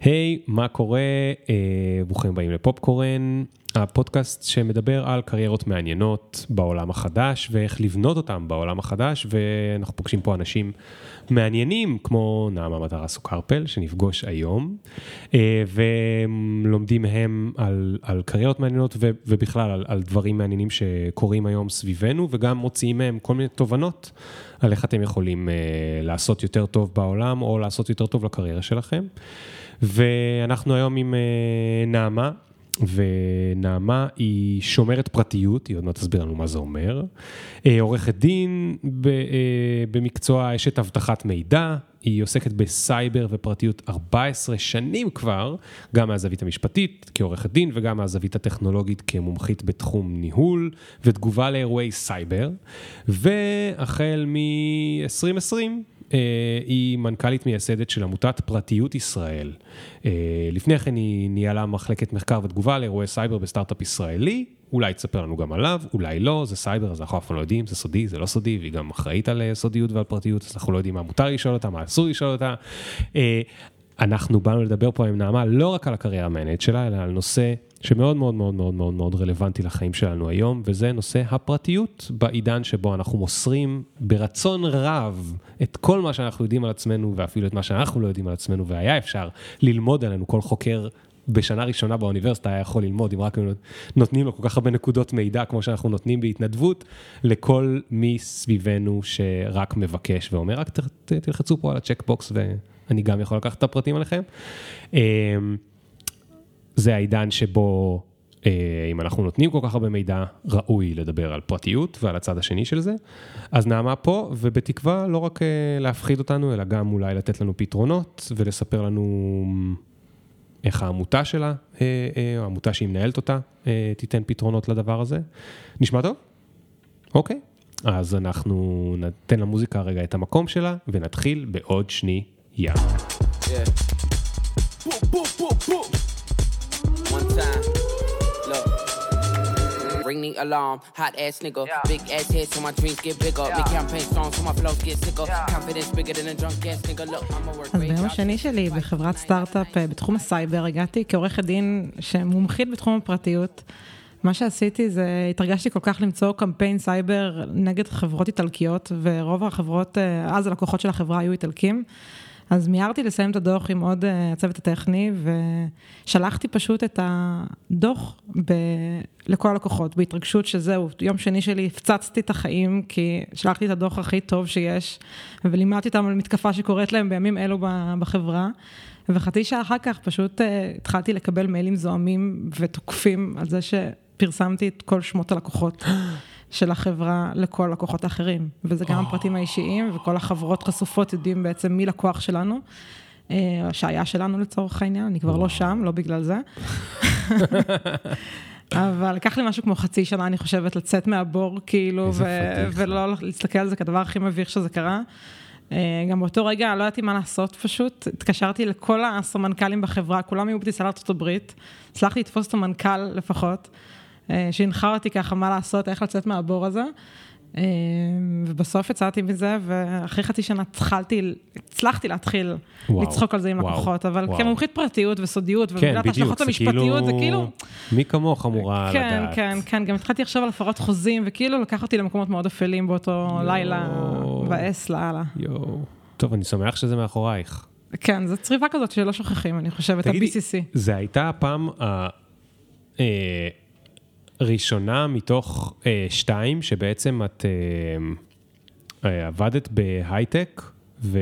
היי, hey, מה קורה? Uh, ברוכים הבאים לפופקורן, הפודקאסט שמדבר על קריירות מעניינות בעולם החדש ואיך לבנות אותם בעולם החדש, ואנחנו פוגשים פה אנשים מעניינים כמו נעמה מטרה סוכרפל, שנפגוש היום, uh, ולומדים מהם על, על קריירות מעניינות ו, ובכלל על, על דברים מעניינים שקורים היום סביבנו, וגם מוציאים מהם כל מיני תובנות על איך אתם יכולים uh, לעשות יותר טוב בעולם או לעשות יותר טוב לקריירה שלכם. ואנחנו היום עם אה, נעמה, ונעמה היא שומרת פרטיות, היא עוד מעט תסביר לנו מה זה אומר. אה, עורכת דין אה, במקצוע אשת אבטחת מידע, היא עוסקת בסייבר ופרטיות 14 שנים כבר, גם מהזווית המשפטית כעורכת דין וגם מהזווית הטכנולוגית כמומחית בתחום ניהול ותגובה לאירועי סייבר. והחל מ-2020, אה, היא מנכ"לית מייסדת של עמותת פרטיות ישראל. אה, לפני כן היא ניהלה מחלקת מחקר ותגובה לאירועי סייבר בסטארט-אפ ישראלי, אולי תספר לנו גם עליו, אולי לא, זה סייבר, אז אנחנו אף פעם לא יודעים, זה סודי, זה לא סודי, והיא גם אחראית על אה, סודיות ועל פרטיות, אז אנחנו לא יודעים מה מותר לשאול אותה, מה אסור לשאול אותה. אנחנו באנו לדבר פה עם נעמה לא רק על הקריירה המעניינת שלה, אלא על נושא שמאוד מאוד מאוד מאוד מאוד מאוד רלוונטי לחיים שלנו היום, וזה נושא הפרטיות בעידן שבו אנחנו מוסרים ברצון רב את כל מה שאנחנו יודעים על עצמנו, ואפילו את מה שאנחנו לא יודעים על עצמנו, והיה אפשר ללמוד עלינו, כל חוקר בשנה ראשונה באוניברסיטה היה יכול ללמוד, אם רק נותנים לו כל כך הרבה נקודות מידע, כמו שאנחנו נותנים בהתנדבות, לכל מי סביבנו שרק מבקש ואומר, רק תלחצו פה על הצ'קבוקס ואני גם יכול לקחת את הפרטים עליכם. זה העידן שבו אה, אם אנחנו נותנים כל כך הרבה מידע, ראוי לדבר על פרטיות ועל הצד השני של זה. אז נעמה פה, ובתקווה לא רק אה, להפחיד אותנו, אלא גם אולי לתת לנו פתרונות ולספר לנו איך העמותה שלה, אה, או העמותה שהיא מנהלת אותה, תיתן פתרונות לדבר הזה. נשמע טוב? אוקיי. אז אנחנו ניתן למוזיקה רגע את המקום שלה, ונתחיל בעוד שנייה. Yeah. Ring the alarm. Hot ass nigga, yeah. big ass head so my dreams get bigger. Yeah. Make campaign songs so my flows get sicker. Yeah. Confidence bigger than a drunk ass nigga. Look, I'm a work אז ביום השני שלי בחברת סטארט-אפ בתחום הסייבר הגעתי כעורכת דין שמומחית בתחום הפרטיות. מה שעשיתי זה, התרגשתי כל כך למצוא קמפיין סייבר נגד חברות איטלקיות, ורוב החברות, אז הלקוחות של החברה היו איטלקים. אז מיהרתי לסיים את הדוח עם עוד אה, הצוות הטכני, ושלחתי פשוט את הדוח ב... לכל הלקוחות, בהתרגשות שזהו, יום שני שלי הפצצתי את החיים, כי שלחתי את הדוח הכי טוב שיש, ולימדתי אותם על מתקפה שקורית להם בימים אלו בחברה. וחצי שעה אחר כך פשוט uh, התחלתי לקבל מיילים זועמים ותוקפים על זה שפרסמתי את כל שמות הלקוחות. של החברה לכל לקוחות האחרים, וזה גם הפרטים האישיים, וכל החברות חשופות יודעים בעצם מי לקוח שלנו, אה, שהיה שלנו לצורך העניין, אני כבר לא שם, לא בגלל זה. אבל לקח לי משהו כמו חצי שנה, אני חושבת, לצאת מהבור, כאילו, ולא להסתכל על זה כדבר הכי מביך שזה קרה. אה, גם באותו רגע לא ידעתי מה לעשות פשוט, התקשרתי לכל הסמנכ"לים בחברה, כולם היו בטיסה לארצות הברית, הצלחתי לתפוס את המנכ"ל לפחות. אה, שהנחה אותי ככה מה לעשות, איך לצאת מהבור הזה. אה, ובסוף יצאתי מזה, ואחרי חצי שנה התחלתי, הצלחתי להתחיל וואו, לצחוק על זה עם וואו, לקוחות, אבל וואו. כמומחית פרטיות וסודיות, כן, ובגלל ההשלכות המשפטיות, זה כאילו... מי כמוך אמורה כן, לדעת. כן, כן, כן, גם התחלתי לחשוב על הפרות חוזים, וכאילו לקח אותי למקומות מאוד אפלים באותו יו. לילה, מבאס לאללה. יואו. טוב, אני שמח שזה מאחורייך. כן, זו צריבה כזאת שלא שוכחים, אני חושבת, ה-BCC. זה הייתה הפעם ה... אה, ראשונה מתוך אה, שתיים, שבעצם את אה, אה, עבדת בהייטק, ו,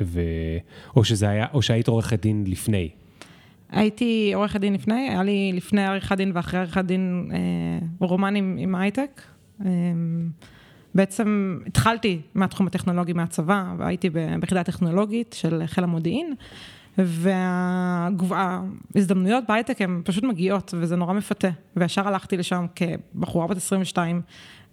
ו, או, שזה היה, או שהיית עורכת דין לפני. הייתי עורכת דין לפני, היה לי לפני עריכת דין ואחרי עריכת דין אה, רומן עם, עם הייטק. אה, בעצם התחלתי מהתחום הטכנולוגי מהצבא, והייתי ביחידה הטכנולוגית של חיל המודיעין. וההזדמנויות בהייטק הן פשוט מגיעות, וזה נורא מפתה. וישר הלכתי לשם כבחורה בת 22,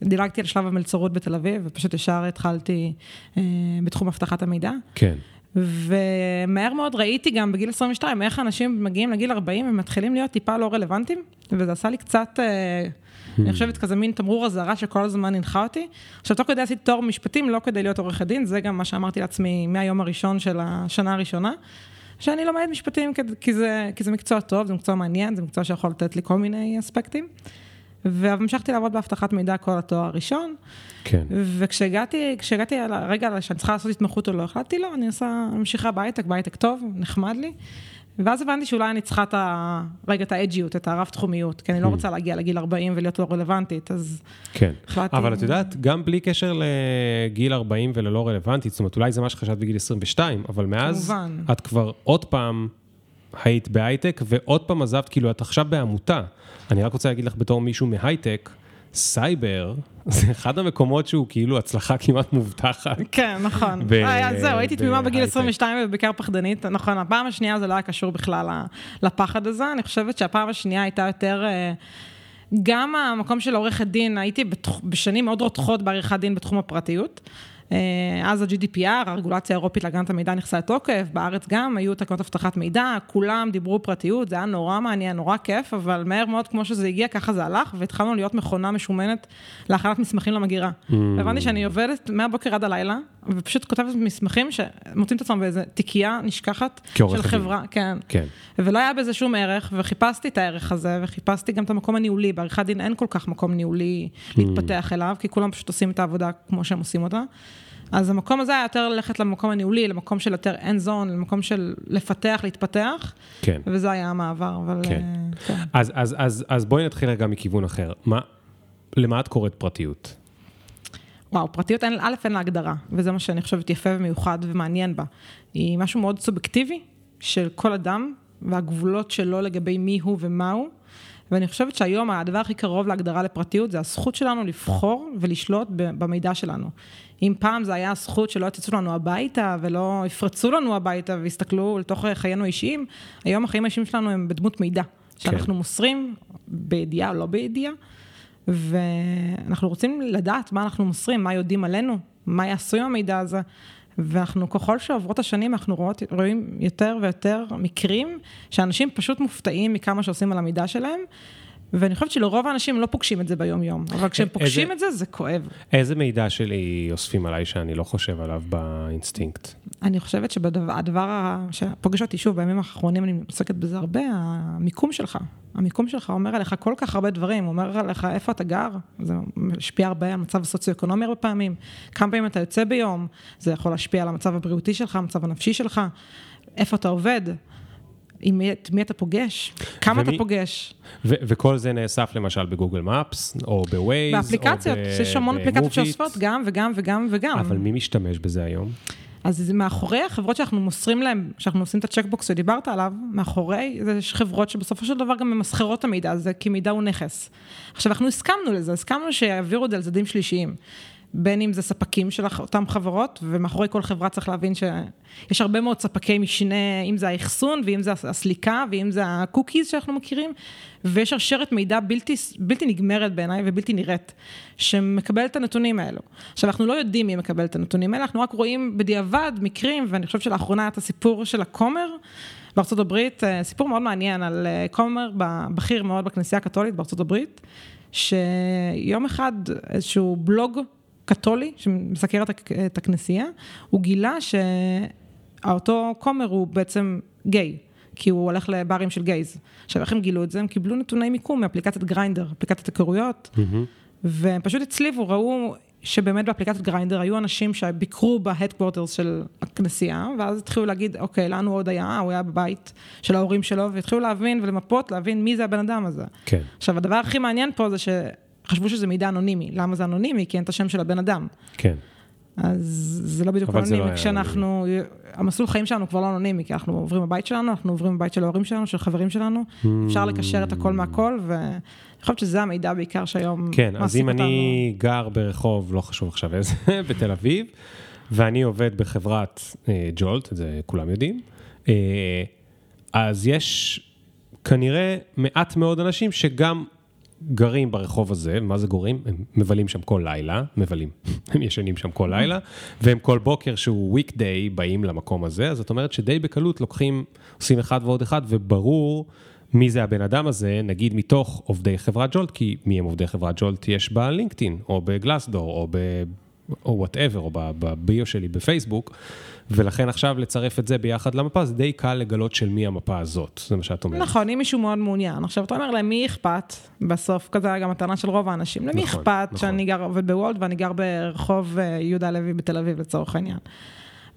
דילגתי על שלב המלצרות בתל אביב, ופשוט ישר התחלתי אה, בתחום אבטחת המידע. כן. ומהר מאוד ראיתי גם בגיל 22, איך אנשים מגיעים לגיל 40 ומתחילים להיות טיפה לא רלוונטיים, וזה עשה לי קצת... אה, אני חושבת כזה מין תמרור אזהרה שכל הזמן הנחה אותי. עכשיו, תוך כדי עשיתי תואר משפטים, לא כדי להיות עורכת דין, זה גם מה שאמרתי לעצמי מהיום הראשון של השנה הראשונה. שאני לומדת משפטים כי זה, כי זה מקצוע טוב, זה מקצוע מעניין, זה מקצוע שיכול לתת לי כל מיני אספקטים. והמשכתי לעבוד באבטחת מידע כל התואר הראשון. כן. וכשהגעתי, כשהגעתי לרגע שאני צריכה לעשות התמחות או לא, החלטתי לא, אני עושה, ממשיכה בהייטק, בהייטק טוב, נחמד לי. ואז הבנתי שאולי אני צריכה את ה... רגע, את האג'יות, את הרב תחומיות, כי אני לא hmm. רוצה להגיע לגיל 40 ולהיות לא רלוונטית, אז כן. החלטתי... אבל את יודעת, גם בלי קשר לגיל 40 וללא רלוונטית, זאת אומרת, אולי זה מה שחשבת בגיל 22, אבל מאז כמובן. את כבר עוד פעם היית בהייטק, ועוד פעם עזבת, כאילו, את עכשיו בעמותה. אני רק רוצה להגיד לך בתור מישהו מהייטק, סייבר זה אחד המקומות שהוא כאילו הצלחה כמעט מובטחת. כן, נכון. אה, זהו, הייתי תמימה בגיל 22 ובעיקר פחדנית. נכון, הפעם השנייה זה לא היה קשור בכלל לפחד הזה. אני חושבת שהפעם השנייה הייתה יותר... אה, גם המקום של עורכת דין, הייתי בשנים מאוד רותחות בעריכת דין בתחום הפרטיות. אה, אז ה-GDPR, הרגולציה האירופית להגנת המידע נכנסה לתוקף, בארץ גם היו תקנות אבטחת מידע, כולם דיברו פרטיות, זה היה נורא מעניין, נורא כיף, אבל מהר מאוד כמו שזה הגיע, ככה זה הלך, והתחלנו להיות מכונה משומנת להכנת מסמכים למגירה. Mm. הבנתי שאני עובדת מהבוקר עד הלילה, ופשוט כותבת מסמכים שמוצאים את עצמם באיזה תיקייה נשכחת של חברה, כן. כן. ולא היה בזה שום ערך, וחיפשתי את הערך הזה, וחיפשתי גם את המקום הניהולי, בעריכת דין אין כל כך מקום ניהולי mm. להתפתח אליו, כי כולם פשוט עושים את העבודה כמו שהם עושים אותה. אז המקום הזה היה יותר ללכת למקום הניהולי, למקום של יותר end zone, למקום של לפתח, להתפתח. כן. וזה היה המעבר, אבל... כן. Uh, כן. אז, אז, אז, אז בואי נתחיל רגע מכיוון אחר. מה, למה את קוראת פרטיות? וואו, פרטיות, אין, א', אין לה הגדרה, וזה מה שאני חושבת יפה ומיוחד ומעניין בה. היא משהו מאוד סובייקטיבי של כל אדם, והגבולות שלו לגבי מי הוא ומה הוא. ואני חושבת שהיום הדבר הכי קרוב להגדרה לפרטיות זה הזכות שלנו לבחור ולשלוט במידע שלנו. אם פעם זה היה הזכות שלא יצאו לנו הביתה ולא יפרצו לנו הביתה ויסתכלו לתוך חיינו האישיים, היום החיים האישיים שלנו הם בדמות מידע, שאנחנו כן. מוסרים בידיעה או לא בידיעה, ואנחנו רוצים לדעת מה אנחנו מוסרים, מה יודעים עלינו, מה יעשו עם המידע הזה. ואנחנו, ככל שעוברות השנים, אנחנו רואות, רואים יותר ויותר מקרים שאנשים פשוט מופתעים מכמה שעושים על המידע שלהם, ואני חושבת שלרוב האנשים לא פוגשים את זה ביום-יום, אבל כשהם פוגשים איזה, את זה, זה כואב. איזה מידע שלי אוספים עליי שאני לא חושב עליו באינסטינקט? אני חושבת שהדבר שפוגש אותי, שוב, בימים האחרונים אני עוסקת בזה הרבה, המיקום שלך. המיקום שלך אומר עליך כל כך הרבה דברים, הוא אומר עליך איפה אתה גר, זה משפיע הרבה על המצב הסוציו-אקונומי הרבה פעמים, כמה פעמים אתה יוצא ביום, זה יכול להשפיע על המצב הבריאותי שלך, המצב הנפשי שלך, איפה אתה עובד. עם מי, מי אתה פוגש, כמה ומי, אתה פוגש. ו- וכל זה נאסף למשל בגוגל מפס, או בווייז, באפליקציות, יש המון אפליקציות שאוספות גם וגם וגם וגם. אבל מי משתמש בזה היום? אז זה מאחורי החברות שאנחנו מוסרים להן, שאנחנו עושים את ה checkbox שדיברת עליו, מאחורי, יש חברות שבסופו של דבר גם ממסחרות את המידע הזה, כי מידע הוא נכס. עכשיו, אנחנו הסכמנו לזה, הסכמנו שיעבירו את זה לצדדים שלישיים. בין אם זה ספקים של אותן חברות, ומאחורי כל חברה צריך להבין שיש הרבה מאוד ספקי משנה, אם זה האחסון, ואם זה הסליקה, ואם זה הקוקיז שאנחנו מכירים, ויש שרשרת מידע בלתי, בלתי נגמרת בעיניי ובלתי נראית, שמקבל את הנתונים האלו. עכשיו, אנחנו לא יודעים מי מקבל את הנתונים האלה, אנחנו רק רואים בדיעבד מקרים, ואני חושבת שלאחרונה היה את הסיפור של הכומר. בארצות הברית, אה, סיפור מאוד מעניין על אה, כומר בכיר מאוד בכנסייה הקתולית בארצות הברית, שיום אחד איזשהו בלוג קתולי שמסקר את הכנסייה, הוא גילה שאותו כומר הוא בעצם גיי. כי הוא הולך לברים של גייז. עכשיו, איך הם גילו את זה? הם קיבלו נתוני מיקום מאפליקציית גריינדר, אפליקציית היכרויות, mm-hmm. והם פשוט הצליבו, ראו שבאמת באפליקציית גריינדר היו אנשים שביקרו ב headquarters של הכנסייה, ואז התחילו להגיד, אוקיי, לנו עוד היה, הוא היה בבית של ההורים שלו, והתחילו להבין ולמפות, להבין מי זה הבן אדם הזה. כן. עכשיו, הדבר הכי מעניין פה זה ש... חשבו שזה מידע אנונימי. למה זה אנונימי? כי אין את השם של הבן אדם. כן. אז זה לא בדיוק אנונימי, לא כשאנחנו, המסלול חיים שלנו כבר לא אנונימי, כי אנחנו עוברים בבית שלנו, אנחנו עוברים בבית של ההורים שלנו, של חברים שלנו, mm. אפשר לקשר את הכל מהכל, ואני חושבת שזה המידע בעיקר שהיום אותנו. כן, אז אם אני גר ברחוב, לא חשוב עכשיו איזה, בתל אביב, ואני עובד בחברת אה, ג'ולט, את זה כולם יודעים, אה, אז יש כנראה מעט מאוד אנשים שגם גרים ברחוב הזה, מה זה גורים? הם מבלים שם כל לילה, מבלים, הם ישנים שם כל לילה, והם כל בוקר שהוא weekday באים למקום הזה, אז זאת אומרת שדי בקלות לוקחים, עושים אחד ועוד אחד, וברור מי זה הבן אדם הזה, נגיד מתוך עובדי חברת ג'ולט, כי מי הם עובדי חברת ג'ולט יש בלינקדאין, או בגלאסדור, או או whatever, או בביו שלי בפייסבוק, ולכן עכשיו לצרף את זה ביחד למפה, זה די קל לגלות של מי המפה הזאת, זה מה שאת אומרת. נכון, אם מישהו מאוד מעוניין. עכשיו, אתה אומר, למי אכפת, בסוף, כזה היה גם הטענה של רוב האנשים, למי נכון, אכפת נכון. שאני גר, עובד בוולד ואני גר ברחוב אה, יהודה הלוי בתל אביב, לצורך העניין.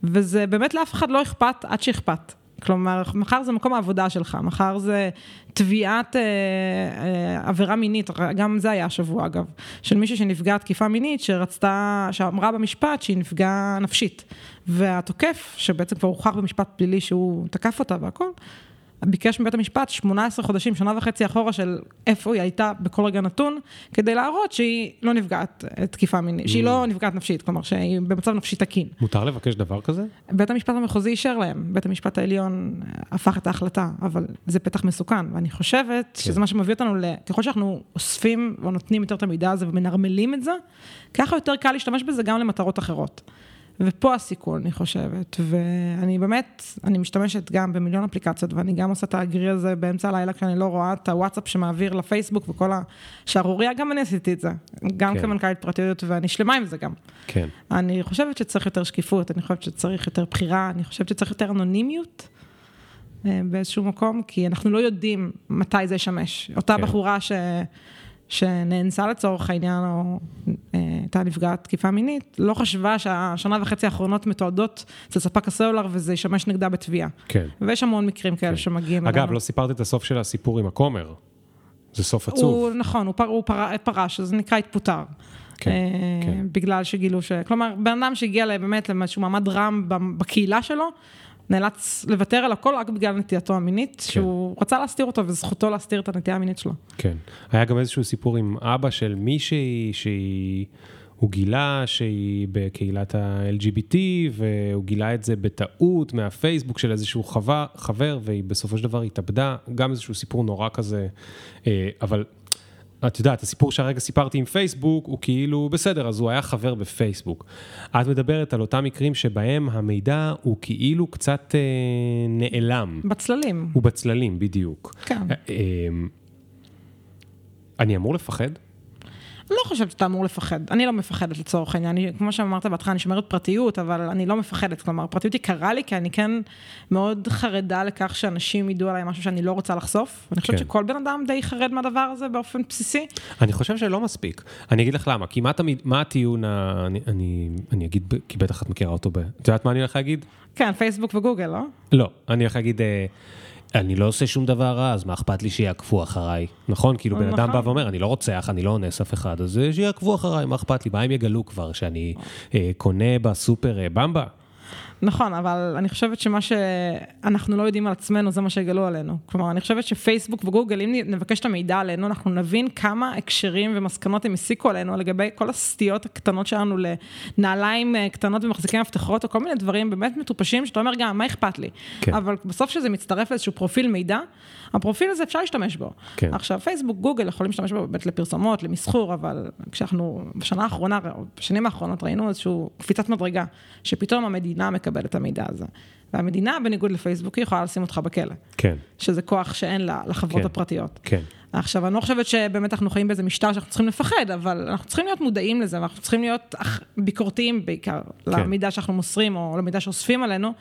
וזה באמת לאף אחד לא אכפת עד שאכפת. כלומר, מחר זה מקום העבודה שלך, מחר זה תביעת אה, אה, עבירה מינית, גם זה היה השבוע אגב, של מישהי שנפגעה תקיפה מינית, שרצתה, שאמרה במשפט שהיא נפגעה נפשית. והתוקף, שבעצם כבר הוכח במשפט פלילי שהוא תקף אותה והכל, ביקש מבית המשפט 18 חודשים, שנה וחצי אחורה של איפה היא הייתה בכל רגע נתון, כדי להראות שהיא לא נפגעת תקיפה מינית, שהיא לא נפגעת נפשית, כלומר שהיא במצב נפשי תקין. מותר לבקש דבר כזה? בית המשפט המחוזי אישר להם, בית המשפט העליון הפך את ההחלטה, אבל זה פתח מסוכן, ואני חושבת כן. שזה מה שמביא אותנו ל... ככל שאנחנו אוספים או נותנים יותר את המידע הזה ומנרמלים את זה, ככה יותר קל להשתמש בזה גם למטרות אחרות. ופה הסיכון, אני חושבת, ואני באמת, אני משתמשת גם במיליון אפליקציות, ואני גם עושה את האגרי הזה באמצע הלילה, כשאני לא רואה את הוואטסאפ שמעביר לפייסבוק וכל השערורייה, גם אני עשיתי את זה, גם כן. כמנכ"לית פרטיות, ואני שלמה עם זה גם. כן. אני חושבת שצריך יותר שקיפות, אני חושבת שצריך יותר בחירה, אני חושבת שצריך יותר אנונימיות אה, באיזשהו מקום, כי אנחנו לא יודעים מתי זה ישמש. אותה כן. בחורה ש... שנאנסה לצורך העניין, או אה, הייתה נפגעת תקיפה מינית, לא חשבה שהשנה וחצי האחרונות מתועדות אצל ספק הסלולר וזה ישמש נגדה בתביעה. כן. ויש המון מקרים כאלה שמגיעים אגב, לא סיפרת את הסוף של הסיפור עם הכומר. זה סוף עצוב. הוא, נכון, הוא, פר, הוא פר, פרש, זה נקרא התפוטר. כן, אה, כן. בגלל שגילו ש... כלומר, בן אדם שהגיע באמת לאיזשהו מעמד רם בקהילה שלו, נאלץ לוותר על הכל רק בגלל נטייתו המינית, כן. שהוא רצה להסתיר אותו וזכותו להסתיר את הנטייה המינית שלו. כן. היה גם איזשהו סיפור עם אבא של מישהי שהיא... הוא גילה שהיא בקהילת ה-LGBT, והוא גילה את זה בטעות מהפייסבוק של איזשהו חבר, חבר, והיא בסופו של דבר התאבדה, גם איזשהו סיפור נורא כזה, אה, אבל את יודעת, הסיפור שהרגע סיפרתי עם פייסבוק, הוא כאילו, בסדר, אז הוא היה חבר בפייסבוק. את מדברת על אותם מקרים שבהם המידע הוא כאילו קצת אה, נעלם. בצללים, הוא בצללים, בדיוק. כן. אה, אה, אני אמור לפחד? לא חושבת שאתה אמור לפחד, אני לא מפחדת לצורך העניין, אני, כמו שאמרת בהתחלה, אני שומרת פרטיות, אבל אני לא מפחדת, כלומר, פרטיות יקרה לי, כי אני כן מאוד חרדה לכך שאנשים ידעו עליי משהו שאני לא רוצה לחשוף. אני חושבת כן. שכל בן אדם די חרד מהדבר הזה באופן בסיסי. אני חושב שלא מספיק. אני אגיד לך למה, כי מה, תמיד, מה הטיעון, ה... אני, אני, אני אגיד, כי בטח את מכירה אותו ב... את יודעת מה אני הולך להגיד? כן, פייסבוק וגוגל, לא? לא, אני הולך להגיד, אה, אני לא עושה שום דבר רע, אז מה אכפת לי שיעקבו אחריי? נכון? כאילו בן אדם נכון. בא ואומר, אני לא רוצח, אני לא אונס אף אחד, אז אה, שיעקבו אחריי, מה אכפת לי? מה הם יגלו כבר, שאני אה, קונה בסופר אה, במבה? נכון, אבל אני חושבת שמה שאנחנו לא יודעים על עצמנו, זה מה שיגלו עלינו. כלומר, אני חושבת שפייסבוק וגוגל, אם נבקש את המידע עלינו, אנחנו נבין כמה הקשרים ומסקנות הם הסיקו עלינו לגבי כל הסטיות הקטנות שלנו לנעליים אה, קטנות ומחזיקי מפתחות, או כל מיני דברים באמת מטופשים, שאתה אומר גם, מה אכפת לי? כן. אבל בסוף שזה מצטרף לאיזשהו פרופיל מידע, הפרופיל הזה אפשר להשתמש בו. כן. עכשיו, פייסבוק, גוגל יכולים להשתמש בו באמת לפרסומות, למסחור, אבל כשאנחנו, בשנה האחרונה, בשנים האחרונות ראינו איזושהי קפיצת מדרגה, שפתאום המדינה מקבלת את המידע הזה. והמדינה, בניגוד לפייסבוק, היא יכולה לשים אותך בכלא, כן, שזה כוח שאין לה, לחברות כן. הפרטיות. כן. עכשיו, אני לא חושבת שבאמת אנחנו חיים באיזה משטר שאנחנו צריכים לפחד, אבל אנחנו צריכים להיות מודעים לזה, ואנחנו צריכים להיות ביקורתיים בעיקר, כן. למידע שאנחנו מוסרים, או למידע שאוספים עלינו,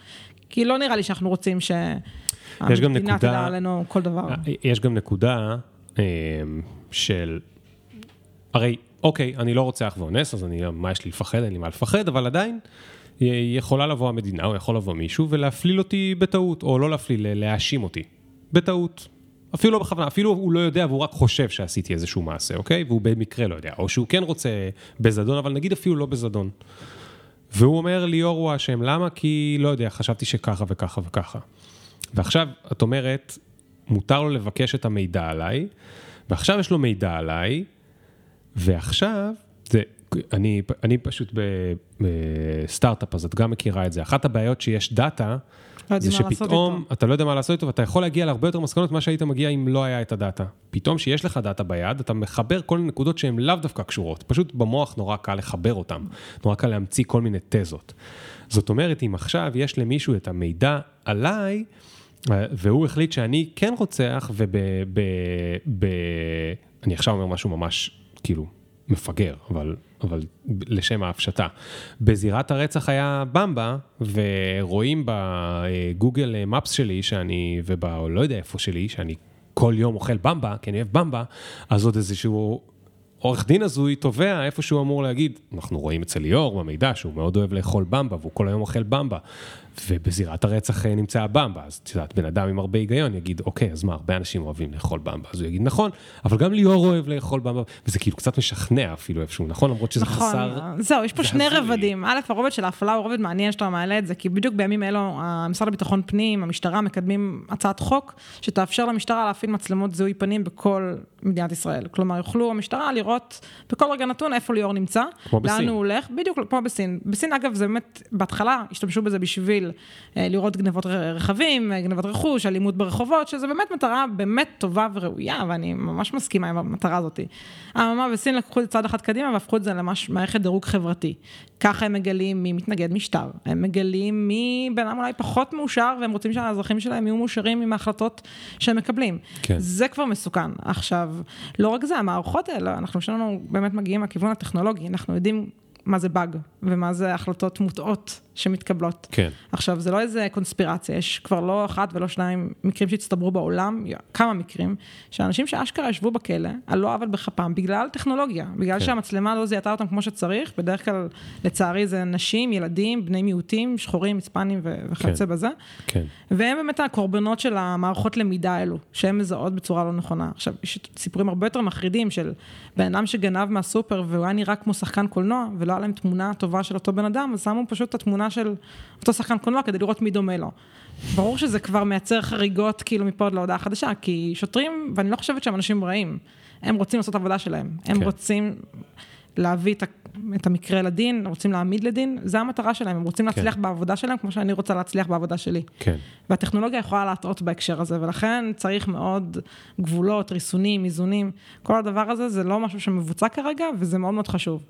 כי לא נראה לי שאנחנו רוצים שהמדינה תדע עלינו כל דבר. יש גם נקודה אה, של, הרי, אוקיי, אני לא רוצח ואונס, אז אני, מה יש לי לפחד? אין לי מה לפחד, אבל עדיין אה, יכולה לבוא המדינה, או יכול לבוא מישהו ולהפליל אותי בטעות, או לא להפליל, להאשים אותי. בטעות. אפילו לא בכוונה, אפילו הוא לא יודע והוא רק חושב שעשיתי איזשהו מעשה, אוקיי? והוא במקרה לא יודע. או שהוא כן רוצה בזדון, אבל נגיד אפילו לא בזדון. והוא אומר, ליאור הוא האשם, למה? כי לא יודע, חשבתי שככה וככה וככה. ועכשיו, את אומרת, מותר לו לבקש את המידע עליי, ועכשיו יש לו מידע עליי, ועכשיו, זה, אני, אני פשוט בסטארט-אפ, אז את גם מכירה את זה. אחת הבעיות שיש דאטה, לא זה שפתאום. אתה לא יודע מה לעשות איתו, ואתה יכול להגיע להרבה יותר מסקנות ממה שהיית מגיע אם לא היה את הדאטה. פתאום שיש לך דאטה ביד, אתה מחבר כל מיני נקודות שהן לאו דווקא קשורות. פשוט במוח נורא קל לחבר אותן, נורא קל להמציא כל מיני תזות. זאת אומרת, אם עכשיו יש למישהו את המידע עליי, והוא החליט שאני כן רוצח, וב... ב, ב, אני עכשיו אומר משהו ממש, כאילו, מפגר, אבל אבל לשם ההפשטה. בזירת הרצח היה במבה, ורואים בגוגל מפס שלי, שאני, וב... לא יודע איפה שלי, שאני כל יום אוכל במבה, כי אני אוהב במבה, אז עוד איזשהו עורך דין הזוי תובע איפה שהוא אמור להגיד, אנחנו רואים אצל ליאור במידע שהוא מאוד אוהב לאכול במבה, והוא כל היום אוכל במבה. ובזירת הרצח אה, נמצא הבמבה, אז את יודעת, בן אדם עם הרבה היגיון יגיד, אוקיי, אז מה, הרבה אנשים אוהבים לאכול במבה, אז הוא יגיד, נכון, אבל גם ליאור אוהב לאכול במבה, וזה כאילו קצת משכנע אפילו איפשהו, נכון? למרות שזה נכון, חסר... זהו, יש פה שני הזוי. רבדים. א', הרובד של ההפעלה הוא רובד מעניין שאתה מעלה את זה, כי בדיוק בימים אלו, המשרד לביטחון פנים, המשטרה, מקדמים הצעת חוק שתאפשר למשטרה להפעיל מצלמות זיהוי פנים בכל מדינת ישראל. כלומר, יוכלו המשטרה לראות בכל רגע נתון איפה ליאור נמצא, כמו בסין. לאן הוא הולך, בדיוק כמו בסין. בסין, אגב, זה באמת, בהתחלה השתמשו בזה בשביל אה, לראות גנבות רכבים, אה, גנבות רכוש, אלימות ברחובות, שזה באמת מטרה באמת טובה וראויה, ואני ממש מסכימה עם המטרה הזאת. אממה, בסין לקחו את זה צעד אחד קדימה והפכו את זה למש מערכת דירוג חברתי. ככה הם מגלים מי מתנגד משטר, הם מגלים מי בן אדם אולי פחות מאושר, והם רוצים שהאזרחים שלהם יהיו מאושרים עם ההחלטות שהם מקבלים. כן. זה כבר מסוכן. עכשיו, לא רק זה, המערכות האלה, אנחנו שלנו באמת מגיעים מהכיוון הטכנולוגי, אנחנו יודעים מה זה באג ומה זה החלטות מוטעות שמתקבלות. כן. עכשיו, זה לא איזה קונספירציה, יש כבר לא אחת ולא שניים מקרים שהצטברו בעולם, כמה מקרים, שאנשים שאשכרה ישבו בכלא, על לא עוול בכפם, בגלל טכנולוגיה, בגלל כן. שהמצלמה לא זיהתה אותם כמו שצריך, בדרך כלל, לצערי, זה נשים, ילדים, בני מיעוטים, שחורים, היספנים וכיוצא כן. בזה. כן. והם באמת הקורבנות של המערכות למידה האלו, שהן מזהות בצורה לא נכונה. עכשיו, יש סיפורים הרבה יותר מחרידים של בן אדם שגנב מהסופר והוא היה נראה כמו שחקן קולנוע, ולא היה להם תמונה טובה של אותו בן אדם, אז שמו פשוט את התמונה של אותו שחקן קולנוע כדי לראות מי דומה לו. ברור שזה כבר מייצר חריגות כאילו מפה עד להודעה חדשה, כי שוטרים, ואני לא חושבת שהם אנשים רעים, הם רוצים לעשות עבודה שלהם. הם כן. רוצים להביא את, את המקרה לדין, רוצים להעמיד לדין, זה המטרה שלהם, הם רוצים כן. להצליח בעבודה שלהם כמו שאני רוצה להצליח בעבודה שלי. כן. והטכנולוגיה יכולה להטעות בהקשר הזה, ולכן צריך מאוד גבולות, ריסונים, איזונים. כל הדבר הזה זה לא משהו שמבוצע כרגע, וזה מאוד מאוד חשוב.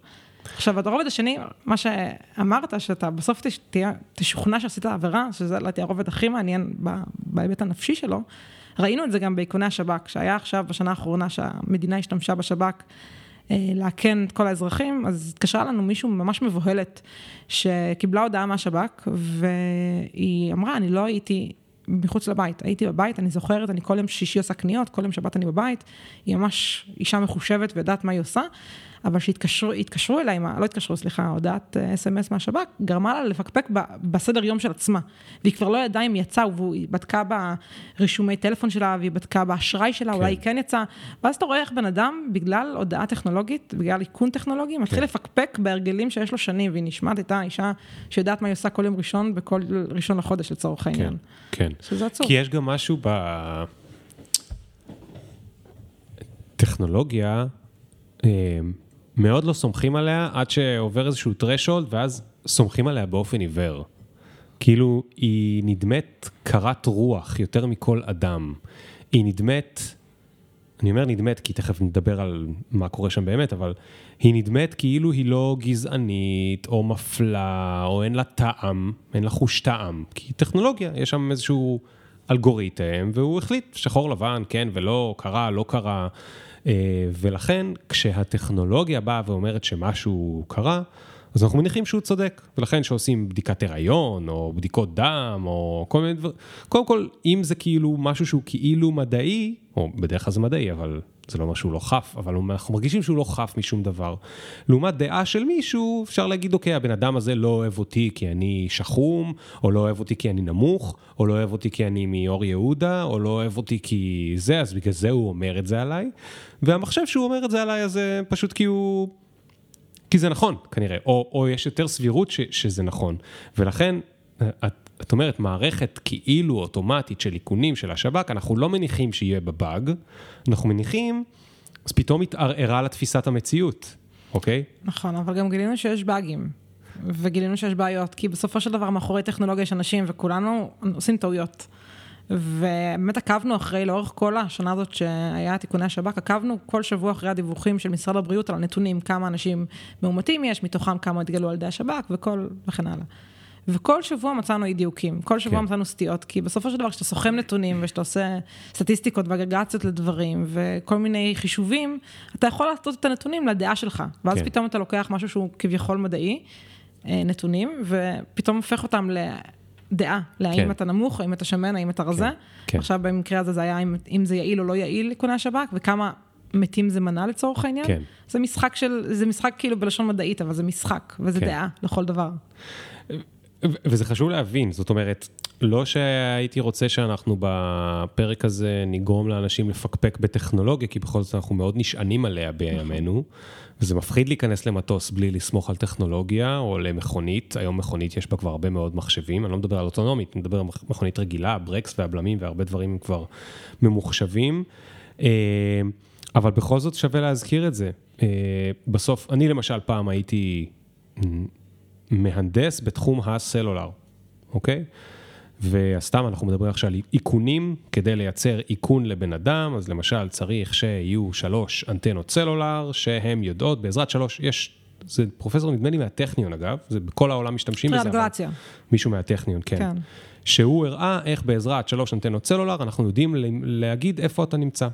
עכשיו, הרובד השני, מה שאמרת, שאתה בסוף תש- תהיה, תשוכנע שעשית עבירה, שזה לדעתי הרובד הכי מעניין בהיבט הנפשי שלו. ראינו את זה גם באיכוני השב"כ, שהיה עכשיו בשנה האחרונה שהמדינה השתמשה בשב"כ אה, לאכן את כל האזרחים, אז התקשרה לנו מישהו ממש מבוהלת, שקיבלה הודעה מהשב"כ, והיא אמרה, אני לא הייתי מחוץ לבית, הייתי בבית, אני זוכרת, אני כל יום שישי עושה קניות, כל יום שבת אני בבית, היא ממש אישה מחושבת ויודעת מה היא עושה, אבל כשהתקשרו התקשרו אליי, לא התקשרו, סליחה, הודעת אס.אם.אס מהשב"כ, גרמה לה לפקפק ב- בסדר יום של עצמה, והיא כבר לא ידעה אם יצאה, והיא בדקה ברישומי טלפון שלה, והיא בדקה באשראי שלה, אולי היא כן יצאה, ואז אתה רואה איך בן אדם, בגלל הודעה טכנולוגית, בגלל איכון טכנולוגי, מתחיל לפקפק בהרגלים שיש לו שנים, והיא נשמעת הייתה אישה שיודעת מה היא עושה כל יום ראשון, בכל ראשון לחודש לצורך כן. העניין. כן. שזה עצוב. כי יש גם משהו בטכנולוגיה, אה, מאוד לא סומכים עליה עד שעובר איזשהו threshold, ואז סומכים עליה באופן עיוור. כאילו, היא נדמת קרת רוח יותר מכל אדם. היא נדמת, אני אומר נדמת כי תכף נדבר על מה קורה שם באמת, אבל היא נדמת כאילו היא לא גזענית, או מפלה, או אין לה טעם, אין לה חוש טעם. כי טכנולוגיה, יש שם איזשהו אלגוריתם, והוא החליט שחור לבן, כן ולא, קרה, לא קרה. אה, ולכן, כשהטכנולוגיה באה ואומרת שמשהו קרה, אז אנחנו מניחים שהוא צודק, ולכן שעושים בדיקת הריון, או בדיקות דם, או כל מיני דברים, קודם כל, אם זה כאילו משהו שהוא כאילו מדעי, או בדרך כלל זה מדעי, אבל זה לא אומר שהוא לא חף, אבל אנחנו מרגישים שהוא לא חף משום דבר. לעומת דעה של מישהו, אפשר להגיד, אוקיי, הבן אדם הזה לא אוהב אותי כי אני שחום, או לא אוהב אותי כי אני נמוך, או לא אוהב אותי כי אני מאור יהודה, או לא אוהב אותי כי זה, אז בגלל זה הוא אומר את זה עליי. והמחשב שהוא אומר את זה עליי, אז פשוט כי הוא... כי זה נכון, כנראה, או, או יש יותר סבירות ש, שזה נכון. ולכן, את, את אומרת, מערכת כאילו אוטומטית של איכונים של השב"כ, אנחנו לא מניחים שיהיה בה באג, אנחנו מניחים, אז פתאום התערערה לה תפיסת המציאות, אוקיי? נכון, אבל גם גילינו שיש באגים. וגילינו שיש בעיות, כי בסופו של דבר מאחורי טכנולוגיה יש אנשים, וכולנו עושים טעויות. ובאמת עקבנו אחרי, לאורך כל השנה הזאת שהיה תיקוני השב"כ, עקבנו כל שבוע אחרי הדיווחים של משרד הבריאות על הנתונים, כמה אנשים מאומתים יש, מתוכם כמה התגלו על ידי השב"כ וכל, וכן הלאה. וכל שבוע מצאנו אי דיוקים, כל שבוע כן. מצאנו סטיות, כי בסופו של דבר כשאתה סוכם נתונים ושאתה עושה סטטיסטיקות ואגרגציות לדברים וכל מיני חישובים, אתה יכול לעשות את הנתונים לדעה שלך, ואז כן. פתאום אתה לוקח משהו שהוא כביכול מדעי, אה, נתונים, ופתאום הופך אותם לדעה, להאם כן. אתה נמוך, האם אתה שמן, האם אתה רזה. כן. עכשיו במקרה הזה זה היה אם, אם זה יעיל או לא יעיל איכוני השב"כ, וכמה מתים זה מנה לצורך העניין. כן. זה משחק של, זה משחק כאילו בלשון מדעית, אבל זה משחק, וזה כן. דעה לכל דבר. וזה חשוב להבין, זאת אומרת, לא שהייתי רוצה שאנחנו בפרק הזה נגרום לאנשים לפקפק בטכנולוגיה, כי בכל זאת אנחנו מאוד נשענים עליה בימינו, וזה מפחיד להיכנס למטוס בלי לסמוך על טכנולוגיה או למכונית, היום מכונית יש בה כבר הרבה מאוד מחשבים, אני לא מדבר על אוטונומית, אני מדבר על מכ- מכונית רגילה, הברקס והבלמים והרבה דברים הם כבר ממוחשבים. אה, אבל בכל זאת שווה להזכיר את זה. אה, בסוף, אני למשל פעם הייתי מהנדס בתחום הסלולר, אוקיי? וסתם אנחנו מדברים עכשיו על איכונים, כדי לייצר איכון לבן אדם, אז למשל צריך שיהיו שלוש אנטנות סלולר, שהן יודעות בעזרת שלוש, יש, זה פרופסור נדמה לי מהטכניון אגב, זה בכל העולם משתמשים בזה, אבל. מישהו מהטכניון, כן. כן. שהוא הראה איך בעזרת שלוש אנטנות סלולר אנחנו יודעים להגיד איפה אתה נמצא.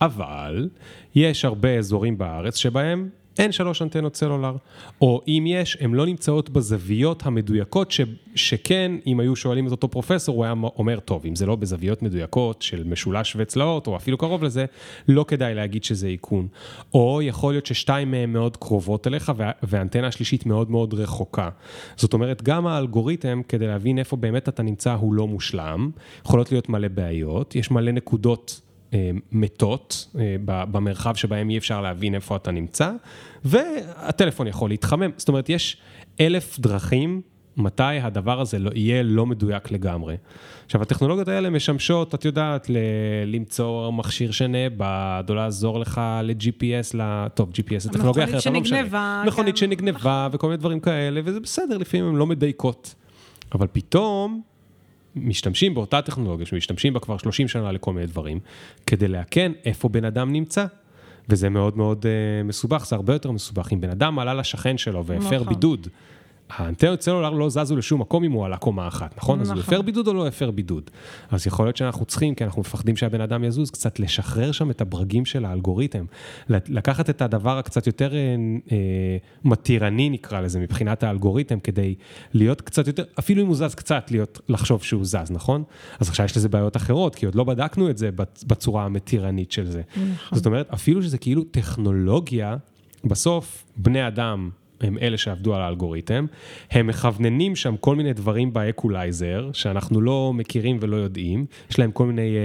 אבל יש הרבה אזורים בארץ שבהם אין שלוש אנטנות סלולר, או אם יש, הן לא נמצאות בזוויות המדויקות, ש, שכן, אם היו שואלים את אותו פרופסור, הוא היה אומר, טוב, אם זה לא בזוויות מדויקות של משולש וצלעות, או אפילו קרוב לזה, לא כדאי להגיד שזה איכון. או יכול להיות ששתיים מהן מאוד קרובות אליך, וה, והאנטנה השלישית מאוד מאוד רחוקה. זאת אומרת, גם האלגוריתם, כדי להבין איפה באמת אתה נמצא, הוא לא מושלם. יכולות להיות מלא בעיות, יש מלא נקודות. מתות אה, במרחב שבהם אי אפשר להבין איפה אתה נמצא, והטלפון יכול להתחמם. זאת אומרת, יש אלף דרכים מתי הדבר הזה לא, יהיה לא מדויק לגמרי. עכשיו, הטכנולוגיות האלה משמשות, את יודעת, ל- למצוא מכשיר שנאבד, או לעזור לך ל-GPS, ל... טוב, GPS זה טכנולוגיה מכונית אחרת, אבל לא משנה. שנגנבה, מכונית כן. שנגנבה וכל מיני דברים כאלה, וזה בסדר, לפעמים הן לא מדייקות. אבל פתאום משתמשים באותה טכנולוגיה שמשתמשים בה כבר 30 שנה לכל מיני דברים, כדי לאכן איפה בן אדם נמצא. וזה מאוד מאוד uh, מסובך, זה הרבה יותר מסובך. אם בן אדם עלה לשכן שלו והפר נכון. בידוד, האנטנות סלולר לא זזו לשום מקום אם הוא עלה קומה אחת, נכון? אז הוא נכון. הפר בידוד או לא הפר בידוד? אז יכול להיות שאנחנו צריכים, כי אנחנו מפחדים שהבן אדם יזוז, קצת לשחרר שם את הברגים של האלגוריתם. לקחת את הדבר הקצת יותר אה, אה, מתירני, נקרא לזה, מבחינת האלגוריתם, כדי להיות קצת יותר, אפילו אם הוא זז קצת, להיות, לחשוב שהוא זז, נכון? אז עכשיו יש לזה בעיות אחרות, כי עוד לא בדקנו את זה בצ- בצורה המתירנית של זה. זאת אומרת, אפילו שזה כאילו טכנולוגיה, בסוף בני אדם הם אלה שעבדו על האלגוריתם, הם מכווננים שם כל מיני דברים באקולייזר, שאנחנו לא מכירים ולא יודעים, יש להם כל מיני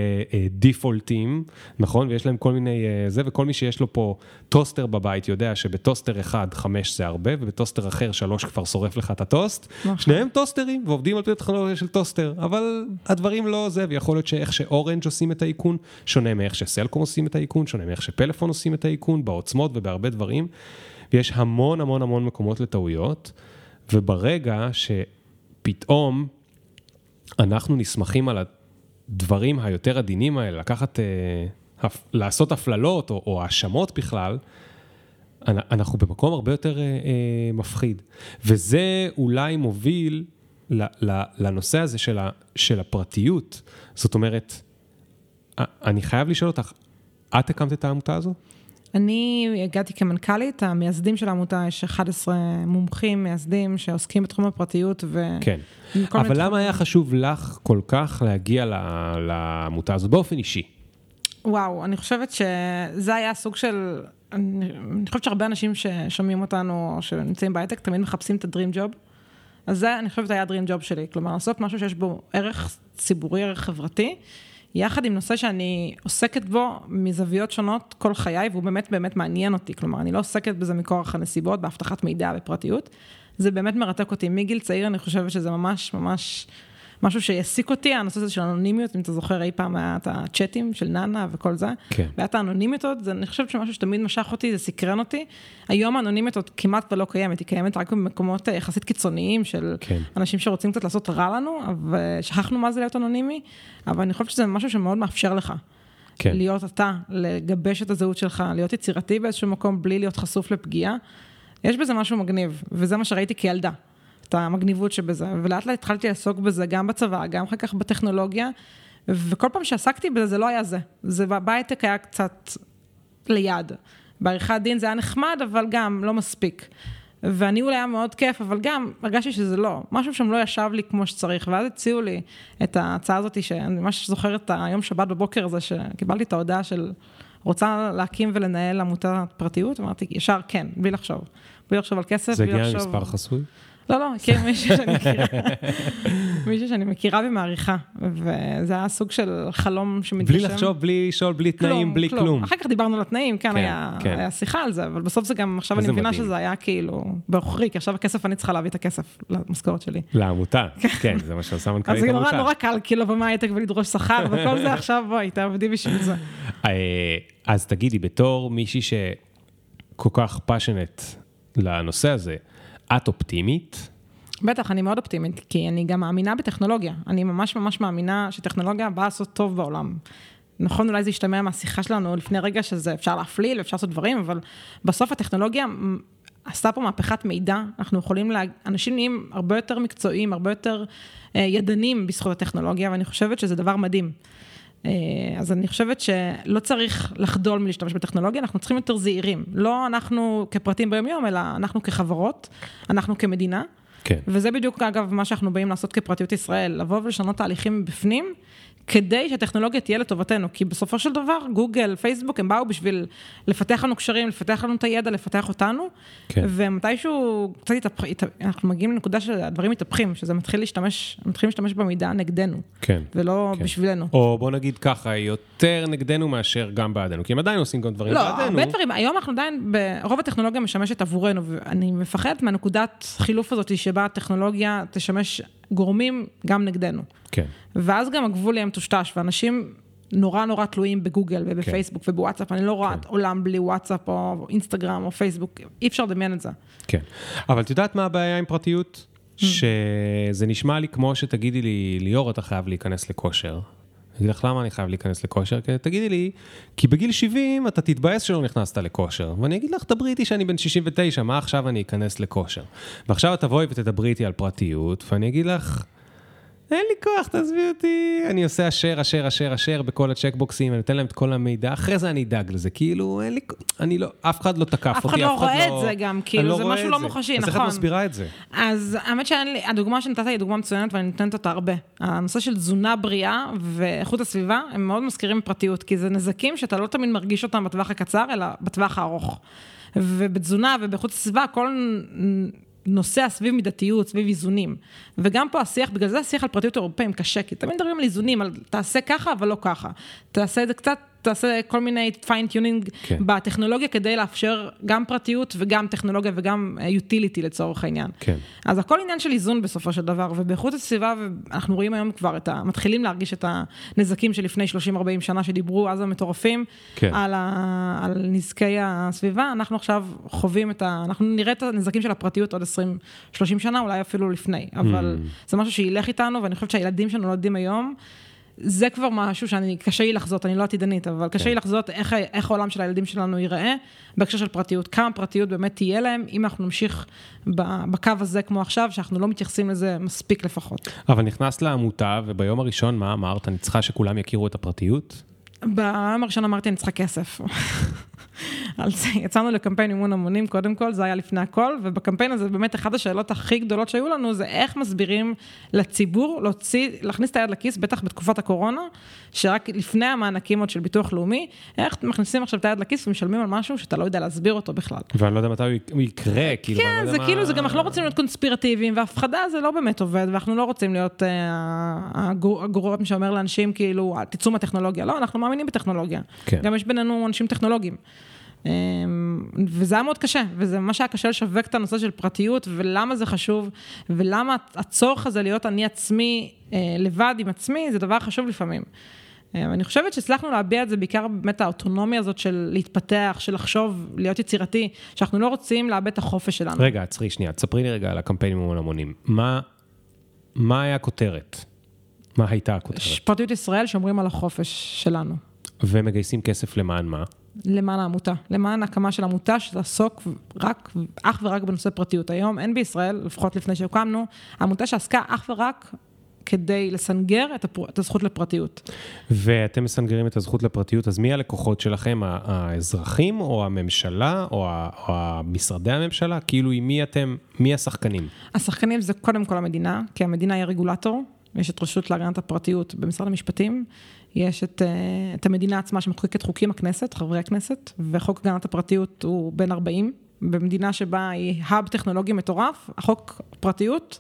דיפולטים, נכון? ויש להם כל מיני uh, זה, וכל מי שיש לו פה טוסטר בבית יודע שבטוסטר אחד חמש זה הרבה, ובטוסטר אחר שלוש כבר שורף לך את הטוסט. נכון. שניהם טוסטרים ועובדים על פי הטכנולוגיה של טוסטר, אבל הדברים לא זה, ויכול להיות שאיך שאורנג' עושים את האיכון, שונה מאיך שסלקום עושים את האיכון, שונה מאיך שפלאפון עושים את האיכון, בעוצמות ובהרבה דברים. ויש המון המון המון מקומות לטעויות, וברגע שפתאום אנחנו נסמכים על הדברים היותר עדינים האלה, לקחת, אה, לעשות הפללות או, האשמות בכלל, אנ- אנחנו במקום הרבה יותר אה, אה, מפחיד. וזה אולי מוביל לנושא הזה של, ה, של הפרטיות. זאת אומרת, אני חייב לשאול אותך, את הקמת את העמותה הזו? אני הגעתי כמנכ"לית, המייסדים של העמותה, יש 11 מומחים מייסדים שעוסקים בתחום הפרטיות ו... כן. אבל. למה היה חשוב לך כל כך להגיע לעמותה הזו באופן אישי? וואו, אני חושבת שזה היה סוג של... אני, אני חושבת שהרבה אנשים ששומעים אותנו או שנמצאים בהייטק תמיד מחפשים את הדרים ג'וב. אז זה, אני חושבת, היה הדרים ג'וב שלי. כלומר, לעשות משהו שיש בו ערך ציבורי, ערך חברתי, יחד עם נושא שאני עוסקת בו מזוויות שונות כל חיי, והוא באמת באמת מעניין אותי. כלומר, אני לא עוסקת בזה מכורח הנסיבות, באבטחת מידע, בפרטיות. זה באמת מרתק אותי. מגיל צעיר אני חושבת שזה ממש ממש משהו שהעסיק אותי, הנושא הזה של אנונימיות, אם אתה זוכר אי פעם היה את הצ'אטים של נאנה וכל זה. כן. והיה את האנונימיות הזאת, זה, אני חושבת שמשהו שתמיד משך אותי, זה סקרן אותי. היום האנונימיות עוד כמעט ולא קיימת, היא קיימת רק במקומות אה, יחסית קיצוניים של כן. אנשים שרוצים קצת לעשות רע לנו, ושכחנו מה זה להיות אנונימי, אבל אני חושבת שזה משהו שמאוד מאפשר לך. כן. להיות אתה, לגבש את הזהות שלך, להיות יצירתי באיזשהו מקום בלי להיות חשוף לפגיעה. יש בזה משהו מגניב, וזה מה שראיתי כילדה. את המגניבות שבזה, ולאט לאט התחלתי לעסוק בזה גם בצבא, גם אחר כך בטכנולוגיה, וכל פעם שעסקתי בזה זה לא היה זה. זה בהייטק היה קצת ליד. בעריכת דין זה היה נחמד, אבל גם לא מספיק. והניהול היה מאוד כיף, אבל גם הרגשתי שזה לא, משהו שם לא ישב לי כמו שצריך, ואז הציעו לי את ההצעה הזאת, שאני ממש זוכרת את היום שבת בבוקר הזה, שקיבלתי את ההודעה של רוצה להקים ולנהל עמותת פרטיות, אמרתי ישר כן, בלי לחשוב, בלי לחשוב על כסף, זה בלי הגיע לחשוב... למספר חסוי? לא, לא, מכיר מישהו שאני מכירה, מישהו שאני מכירה ומעריכה, וזה היה סוג של חלום שמתגשם. בלי לחשוב, בלי לשאול, בלי תנאים, בלי כלום. אחר כך דיברנו על התנאים, כאן כן, היה, כן. היה שיחה על זה, אבל בסוף זה גם, עכשיו אני מבינה מדהים. שזה היה כאילו בעוכרי, כי עכשיו הכסף, אני צריכה להביא את הכסף למשכורת שלי. לעמותה, כן, זה מה שעושה אז מנכ"לית זה נורא עמותה. נורא קל כאילו לבוא מהייטק ולדרוש שכר וכל זה עכשיו בואי תעבדי בשביל זה. אה, אז תגידי, בתור מישהי שכל כך פאשונט לנושא הזה, את אופטימית? בטח, אני מאוד אופטימית, כי אני גם מאמינה בטכנולוגיה. אני ממש ממש מאמינה שטכנולוגיה באה לעשות טוב בעולם. נכון, אולי זה ישתמע מהשיחה שלנו לפני רגע שזה אפשר להפליל, אפשר לעשות דברים, אבל בסוף הטכנולוגיה עשתה פה מהפכת מידע. אנחנו יכולים, לה... אנשים נהיים הרבה יותר מקצועיים, הרבה יותר אה, ידנים בזכות הטכנולוגיה, ואני חושבת שזה דבר מדהים. אה, אז אני חושבת שלא צריך לחדול מלהשתמש בטכנולוגיה, אנחנו צריכים יותר זהירים. לא אנחנו כפרטים ביום-יום, אלא אנחנו כחברות, אנחנו כמדינה. כן. וזה בדיוק, אגב, מה שאנחנו באים לעשות כפרטיות ישראל, לבוא ולשנות תהליכים מבפנים, כדי שהטכנולוגיה תהיה לטובתנו, כי בסופו של דבר, גוגל, פייסבוק, הם באו בשביל לפתח לנו קשרים, לפתח לנו את הידע, לפתח אותנו, כן. ומתישהו קצת התהפך, הת- אנחנו מגיעים לנקודה שהדברים מתהפכים, שזה מתחיל להשתמש, מתחילים להשתמש במידע נגדנו, כן. ולא כן. בשבילנו. או בוא נגיד ככה, יותר נגדנו מאשר גם בעדנו, כי הם עדיין עושים גם דברים לא, בעדנו. הרבה דברים, היום אנחנו עדיין, ב- רוב הטכנולוגיה משמשת עבורנו, ואני מפחדת מהנקודת חילוף הזאת, שבה הטכנולוגיה תשמש גורמים גם נגדנו. כן, ואז גם הגבול יהיה מטושטש, ואנשים נורא נורא תלויים בגוגל ובפייסבוק ובוואטסאפ, אני לא רואה כן. עולם בלי וואטסאפ או אינסטגרם או פייסבוק, אי אפשר לדמיין את זה. כן. אבל את יודעת מה הבעיה עם פרטיות? שזה נשמע לי כמו שתגידי לי, ליאור, אתה חייב להיכנס לכושר. אני אגיד לך למה אני חייב להיכנס לכושר, כי תגידי לי, כי בגיל 70 אתה תתבאס שלא נכנסת לכושר. ואני אגיד לך, דברי איתי שאני בן 69, מה עכשיו אני אכנס לכושר? ועכשיו את תבואי ותדברי איתי על פרטיות, ואני אגיד לך, אין לי כוח, תעזבי אותי. אני עושה אשר, אשר, אשר, אשר בכל הצ'קבוקסים, אני נותן להם את כל המידע, אחרי זה אני אדאג לזה. כאילו, אין לי, אני לא, אף אחד לא תקף אף אותי, אחד לא רואה את זה גם, כאילו, זה רואה משהו לא זה. מוחשי, אז איך את נכון. מסבירה את זה? אז האמת שאין לי, הדוגמה שנתת היא דוגמה מצוינת ואני נותנת אותה הרבה. הנושא של תזונה בריאה ואיכות הסביבה, הם מאוד מזכירים פרטיות, כי זה נזקים שאתה לא תמיד מרגיש אותם בטווח הקצר, אלא בטווח הארוך. ובתזונה ובאיכות הסביבה, כל נוסע סביב מידתיות, סביב איזונים. וגם פה השיח, בגלל זה השיח על פרטיות אירופאים קשה, כי תמיד מדברים על איזונים, על תעשה ככה, אבל לא ככה. תעשה את זה קצת, תעשה כל מיני fine tuning כן. בטכנולוגיה כדי לאפשר גם פרטיות וגם טכנולוגיה וגם utility לצורך העניין. כן. אז הכל עניין של איזון בסופו של דבר, ובאיכות הסביבה, אנחנו רואים היום כבר את ה... מתחילים להרגיש את הנזקים שלפני 30-40 שנה שדיברו אז המטורפים, כן. על, ה, על נזקי הסביבה, אנחנו עכשיו חווים את ה... אנחנו נראה את הנזקים של הפרטיות עוד 20-30 שנה, אולי אפילו לפני, אבל Mm. זה משהו שילך איתנו, ואני חושבת שהילדים שנולדים היום, זה כבר משהו שאני, קשה לי לחזות, אני לא עתידנית, אבל קשה כן. לי לחזות איך, איך העולם של הילדים שלנו ייראה בהקשר של פרטיות, כמה פרטיות באמת תהיה להם, אם אנחנו נמשיך בקו הזה כמו עכשיו, שאנחנו לא מתייחסים לזה מספיק לפחות. אבל נכנסת לעמותה, וביום הראשון, מה אמרת? אני צריכה שכולם יכירו את הפרטיות? ביום הראשון אמרתי, אני צריכה כסף. על זה, יצאנו לקמפיין מימון המונים, קודם כל, זה היה לפני הכל, ובקמפיין הזה באמת אחת השאלות הכי גדולות שהיו לנו, זה איך מסבירים לציבור להוציא, להכניס את היד לכיס, בטח בתקופת הקורונה, שרק לפני המענקים עוד של ביטוח לאומי, איך מכניסים עכשיו את היד לכיס ומשלמים על משהו שאתה לא יודע להסביר אותו בכלל. ואני לא יודע מתי הוא יק- הוא יקרה, כאילו, כן, לא יודע זה מה- כאילו, זה גם, אנחנו לא רוצים להיות קונספירטיביים, והפחדה זה לא באמת עובד, ואנחנו לא רוצים להיות אה, הגור- הגורם שאומר לאנשים, כאילו, "אל תצאו מהטכנולוגיה. לא, אנחנו מאמינים בטכנולוגיה. כן. גם יש בינינו אנשים טכנולוגיים. אה, וזה היה מאוד קשה, וזה ממש היה קשה לשווק את הנושא של פרטיות, ולמה זה חשוב, ולמה הצורך הזה להיות אני עצמי, אה, לבד עם עצמי, זה דבר חשוב לפעמים. אה, אני חושבת שהצלחנו להביע את זה בעיקר באמת האוטונומיה הזאת של להתפתח, של לחשוב, להיות יצירתי, שאנחנו לא רוצים לאבד את החופש שלנו. רגע, עצרי שנייה, תספרי לי רגע על הקמפיין מימון המונים. מה, מה היה הכותרת? מה הייתה הכותרת? פרטיות ישראל שומרים על החופש שלנו. ומגייסים כסף למען מה? למען העמותה, למען הקמה של עמותה שתעסוק רק, אך ורק בנושא פרטיות. היום אין בישראל, לפחות לפני שהוקמנו, עמותה שעסקה אך ורק כדי לסנגר את, הפר... את הזכות לפרטיות. ואתם מסנגרים את הזכות לפרטיות, אז מי הלקוחות שלכם, האזרחים או הממשלה או, או משרדי הממשלה? כאילו, עם מי אתם, מי השחקנים? השחקנים זה קודם כל המדינה, כי המדינה היא הרגולטור, יש את רשות להגנת הפרטיות במשרד המשפטים, יש את, אה, את המדינה עצמה שמחוקקת חוקים, הכנסת, חברי הכנסת, וחוק הגנת הפרטיות הוא בין 40, במדינה שבה היא האב טכנולוגי מטורף, החוק פרטיות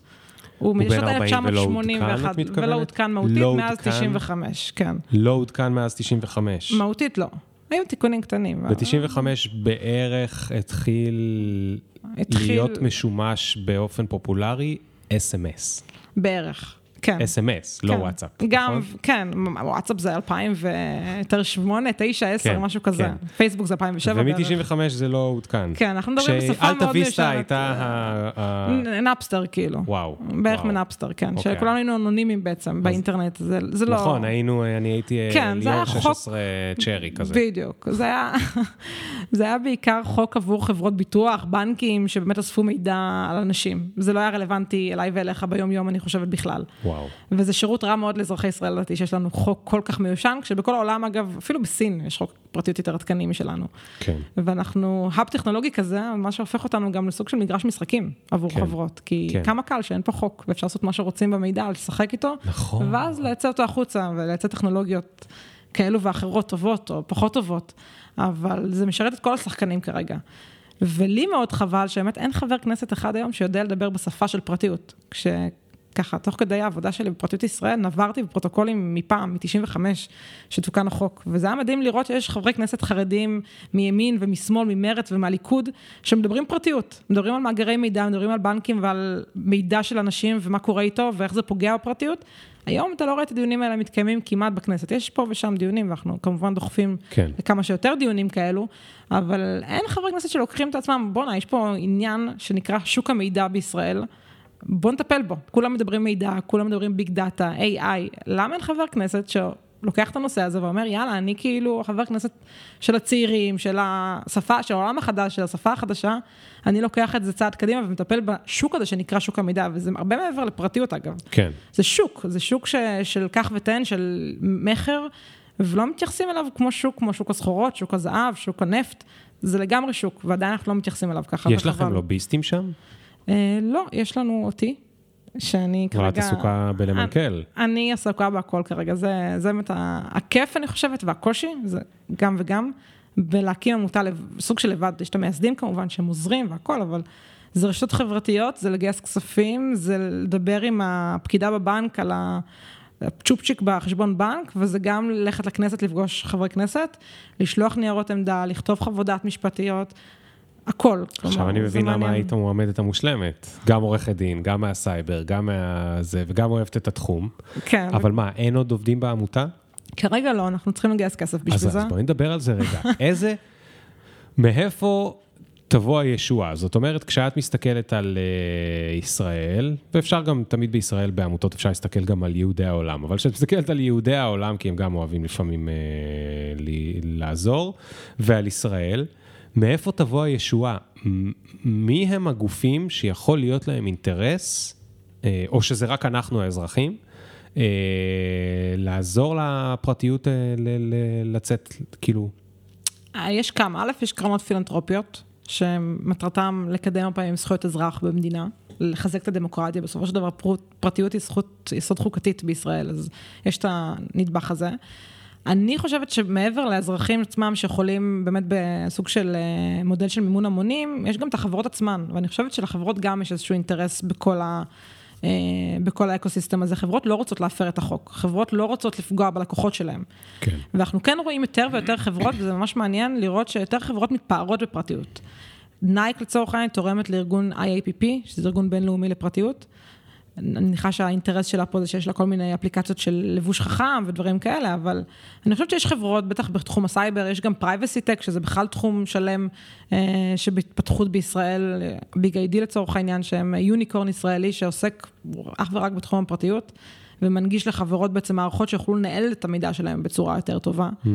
הוא משנות 1981, ולא עודכן מהותית לא מאז 95, כן. לא עודכן מאז 95. מהותית לא. היו תיקונים קטנים. ב-95 בערך התחיל, התחיל להיות משומש באופן פופולרי אס.אם.אס. בערך. כן. אס.אם.אס, לא כן. וואטסאפ. גם, נכון? כן, וואטסאפ זה 2008, 9, 10, כן, משהו כזה. כן. פייסבוק זה 2007 בערך. ומ-95 זה לא עודכן. כן, אנחנו מדברים בשפה מאוד ישנה. כשאלטה הייתה... נאפסטר כאילו. וואו. בערך מנאפסטר, כן. אוקיי. שכולנו היינו אנונימיים בעצם באינטרנט, זה לא... נכון, היינו, אני הייתי אה, כן, ליאור 16 צ'רי כזה. בדיוק. זה היה בעיקר חוק עבור חברות ביטוח, בנקים, שבאמת אספו מידע על אנשים. זה לא היה רלוונטי אליי ואליך ביום-יום, אני חושבת בכלל. וואו. וזה שירות רע מאוד לאזרחי ישראל, לדעתי, שיש לנו חוק כל כך מיושן, כשבכל העולם, אגב, אפילו בסין יש חוק פרטיות יותר עדכני משלנו. כן. ואנחנו, האב טכנולוגי כזה, מה שהופך אותנו גם לסוג של מגרש משחקים עבור כן. חברות. כי כן. כמה קל שאין פה חוק, ואפשר לעשות מה שרוצים במידע, לשחק איתו, נכון. ואז לייצא אותו החוצה, ולייצא טכנולוגיות כאלו ואחרות טובות או פחות טובות, אבל זה משרת את כל השחקנים כרגע. ולי מאוד חבל שבאמת אין חבר כנסת אחד היום שיודע לדבר בשפה של פרטיות. כש... ככה, תוך כדי העבודה שלי בפרטיות ישראל, נברתי בפרוטוקולים מפעם, מ-95, שתוקן החוק. וזה היה מדהים לראות שיש חברי כנסת חרדים מימין ומשמאל, ממרץ ומהליכוד, שמדברים פרטיות. מדברים על מאגרי מידע, מדברים על בנקים ועל מידע של אנשים ומה קורה איתו ואיך זה פוגע בפרטיות. היום אתה לא רואה את הדיונים האלה מתקיימים כמעט בכנסת. יש פה ושם דיונים, ואנחנו כמובן דוחפים כן. לכמה שיותר דיונים כאלו, אבל אין חברי כנסת שלוקחים את עצמם, בואנה, יש פה עניין שנקרא שוק המידע בישראל. בוא נטפל בו. כולם מדברים מידע, כולם מדברים ביג דאטה, AI, למה אין חבר כנסת שלוקח את הנושא הזה ואומר, יאללה, אני כאילו חבר כנסת של הצעירים, של השפה, של העולם החדש, של השפה החדשה, אני לוקח את זה צעד קדימה ומטפל בשוק הזה שנקרא שוק המידע, וזה הרבה מעבר לפרטיות אגב. כן. זה שוק, זה שוק ש, של קח ותן, של מכר, ולא מתייחסים אליו כמו שוק, כמו שוק הסחורות, שוק הזהב, שוק הנפט, זה לגמרי שוק, ועדיין אנחנו לא מתייחסים אליו ככה. יש לכם לוביסטים שם? אה, לא, יש לנו אותי, שאני כרגע... ואת עסוקה בלמנכ"ל. אני, אני עסוקה בהכל כרגע, זה, זה באמת הכיף, אני חושבת, והקושי, זה גם וגם, בלהקים עמותה, סוג של לבד, יש את המייסדים כמובן, שהם עוזרים והכל, אבל זה רשתות חברתיות, זה לגייס כספים, זה לדבר עם הפקידה בבנק על הצ'ופצ'יק בחשבון בנק, וזה גם ללכת לכנסת לפגוש חברי כנסת, לשלוח ניירות עמדה, לכתוב חוות דעת משפטיות. הכל. עכשיו אני מבין למה היית מועמדת המושלמת. גם עורכת דין, גם מהסייבר, גם מהזה, וגם אוהבת את התחום. כן. אבל מה, אין עוד עובדים בעמותה? כרגע לא, אנחנו צריכים לגייס כסף בשביל זה. אז בואי נדבר על זה רגע. איזה, מאיפה תבוא הישועה? זאת אומרת, כשאת מסתכלת על uh, ישראל, ואפשר גם תמיד בישראל בעמותות, אפשר להסתכל גם על יהודי העולם, אבל כשאת מסתכלת על יהודי העולם, כי הם גם אוהבים לפעמים uh, לי, לעזור, ועל ישראל, מאיפה תבוא הישועה? מי הם הגופים שיכול להיות להם אינטרס, אה, או שזה רק אנחנו האזרחים, אה, לעזור לפרטיות אה, לצאת, כאילו... יש כמה, א', יש קרנות פילנטרופיות, שמטרתם לקדם הפעמים זכויות אזרח במדינה, לחזק את הדמוקרטיה, בסופו של דבר פרטיות היא זכות יסוד חוקתית בישראל, אז יש את הנדבך הזה. אני חושבת שמעבר לאזרחים עצמם שיכולים באמת בסוג של אה, מודל של מימון המונים, יש גם את החברות עצמן, ואני חושבת שלחברות גם יש איזשהו אינטרס בכל ה... אה, בכל ה ecosystem הזה. חברות לא רוצות להפר את החוק, חברות לא רוצות לפגוע בלקוחות שלהם. כן. ואנחנו כן רואים יותר ויותר חברות, וזה ממש מעניין לראות שיותר חברות מתפארות בפרטיות. נייק לצורך העניין תורמת לארגון IAPP, שזה ארגון בינלאומי לפרטיות. אני מניחה שהאינטרס שלה פה זה שיש לה כל מיני אפליקציות של לבוש חכם ודברים כאלה, אבל אני חושבת שיש חברות, בטח בתחום הסייבר, יש גם privacy tech, שזה בכלל תחום שלם אה, שבהתפתחות בישראל, BigID לצורך העניין, שהם unicorn ישראלי שעוסק אך ורק בתחום הפרטיות. ומנגיש לחברות בעצם מערכות שיוכלו לנהל את המידע שלהם בצורה יותר טובה. Hmm.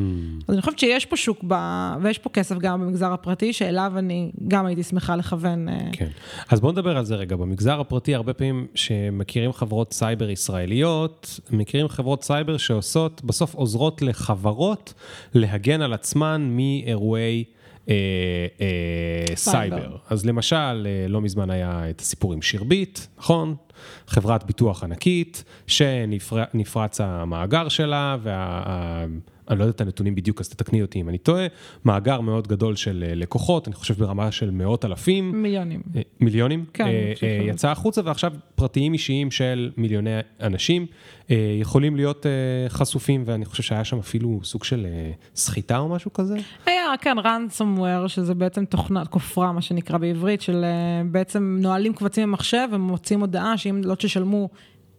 אז אני חושבת שיש פה שוק, ב... ויש פה כסף גם במגזר הפרטי, שאליו אני גם הייתי שמחה לכוון. אה, כן. אז בואו נדבר על זה רגע. במגזר הפרטי, הרבה פעמים שמכירים חברות סייבר ישראליות, מכירים חברות סייבר שעושות, בסוף עוזרות לחברות להגן על עצמן מאירועי... אה, אה, סייבר. אז למשל, אה, לא מזמן היה את הסיפור עם שירביט, נכון? חברת ביטוח ענקית, שנפרץ המאגר שלה, וה... אני לא יודע את הנתונים בדיוק, אז תתקני אותי אם אני טועה, מאגר מאוד גדול של אה, לקוחות, אני חושב ברמה של מאות אלפים. מיליונים. אה, מיליונים, כן, אה, אה, יצא החוצה ועכשיו פרטיים אישיים של מיליוני אנשים אה, יכולים להיות אה, חשופים ואני חושב שהיה שם אפילו סוג של אה, סחיטה או משהו כזה. היה, כן, ransomware, שזה בעצם תוכנת כופרה, מה שנקרא בעברית, של אה, בעצם נועלים קבצים במחשב ומוציאים הודעה שאם לא תשלמו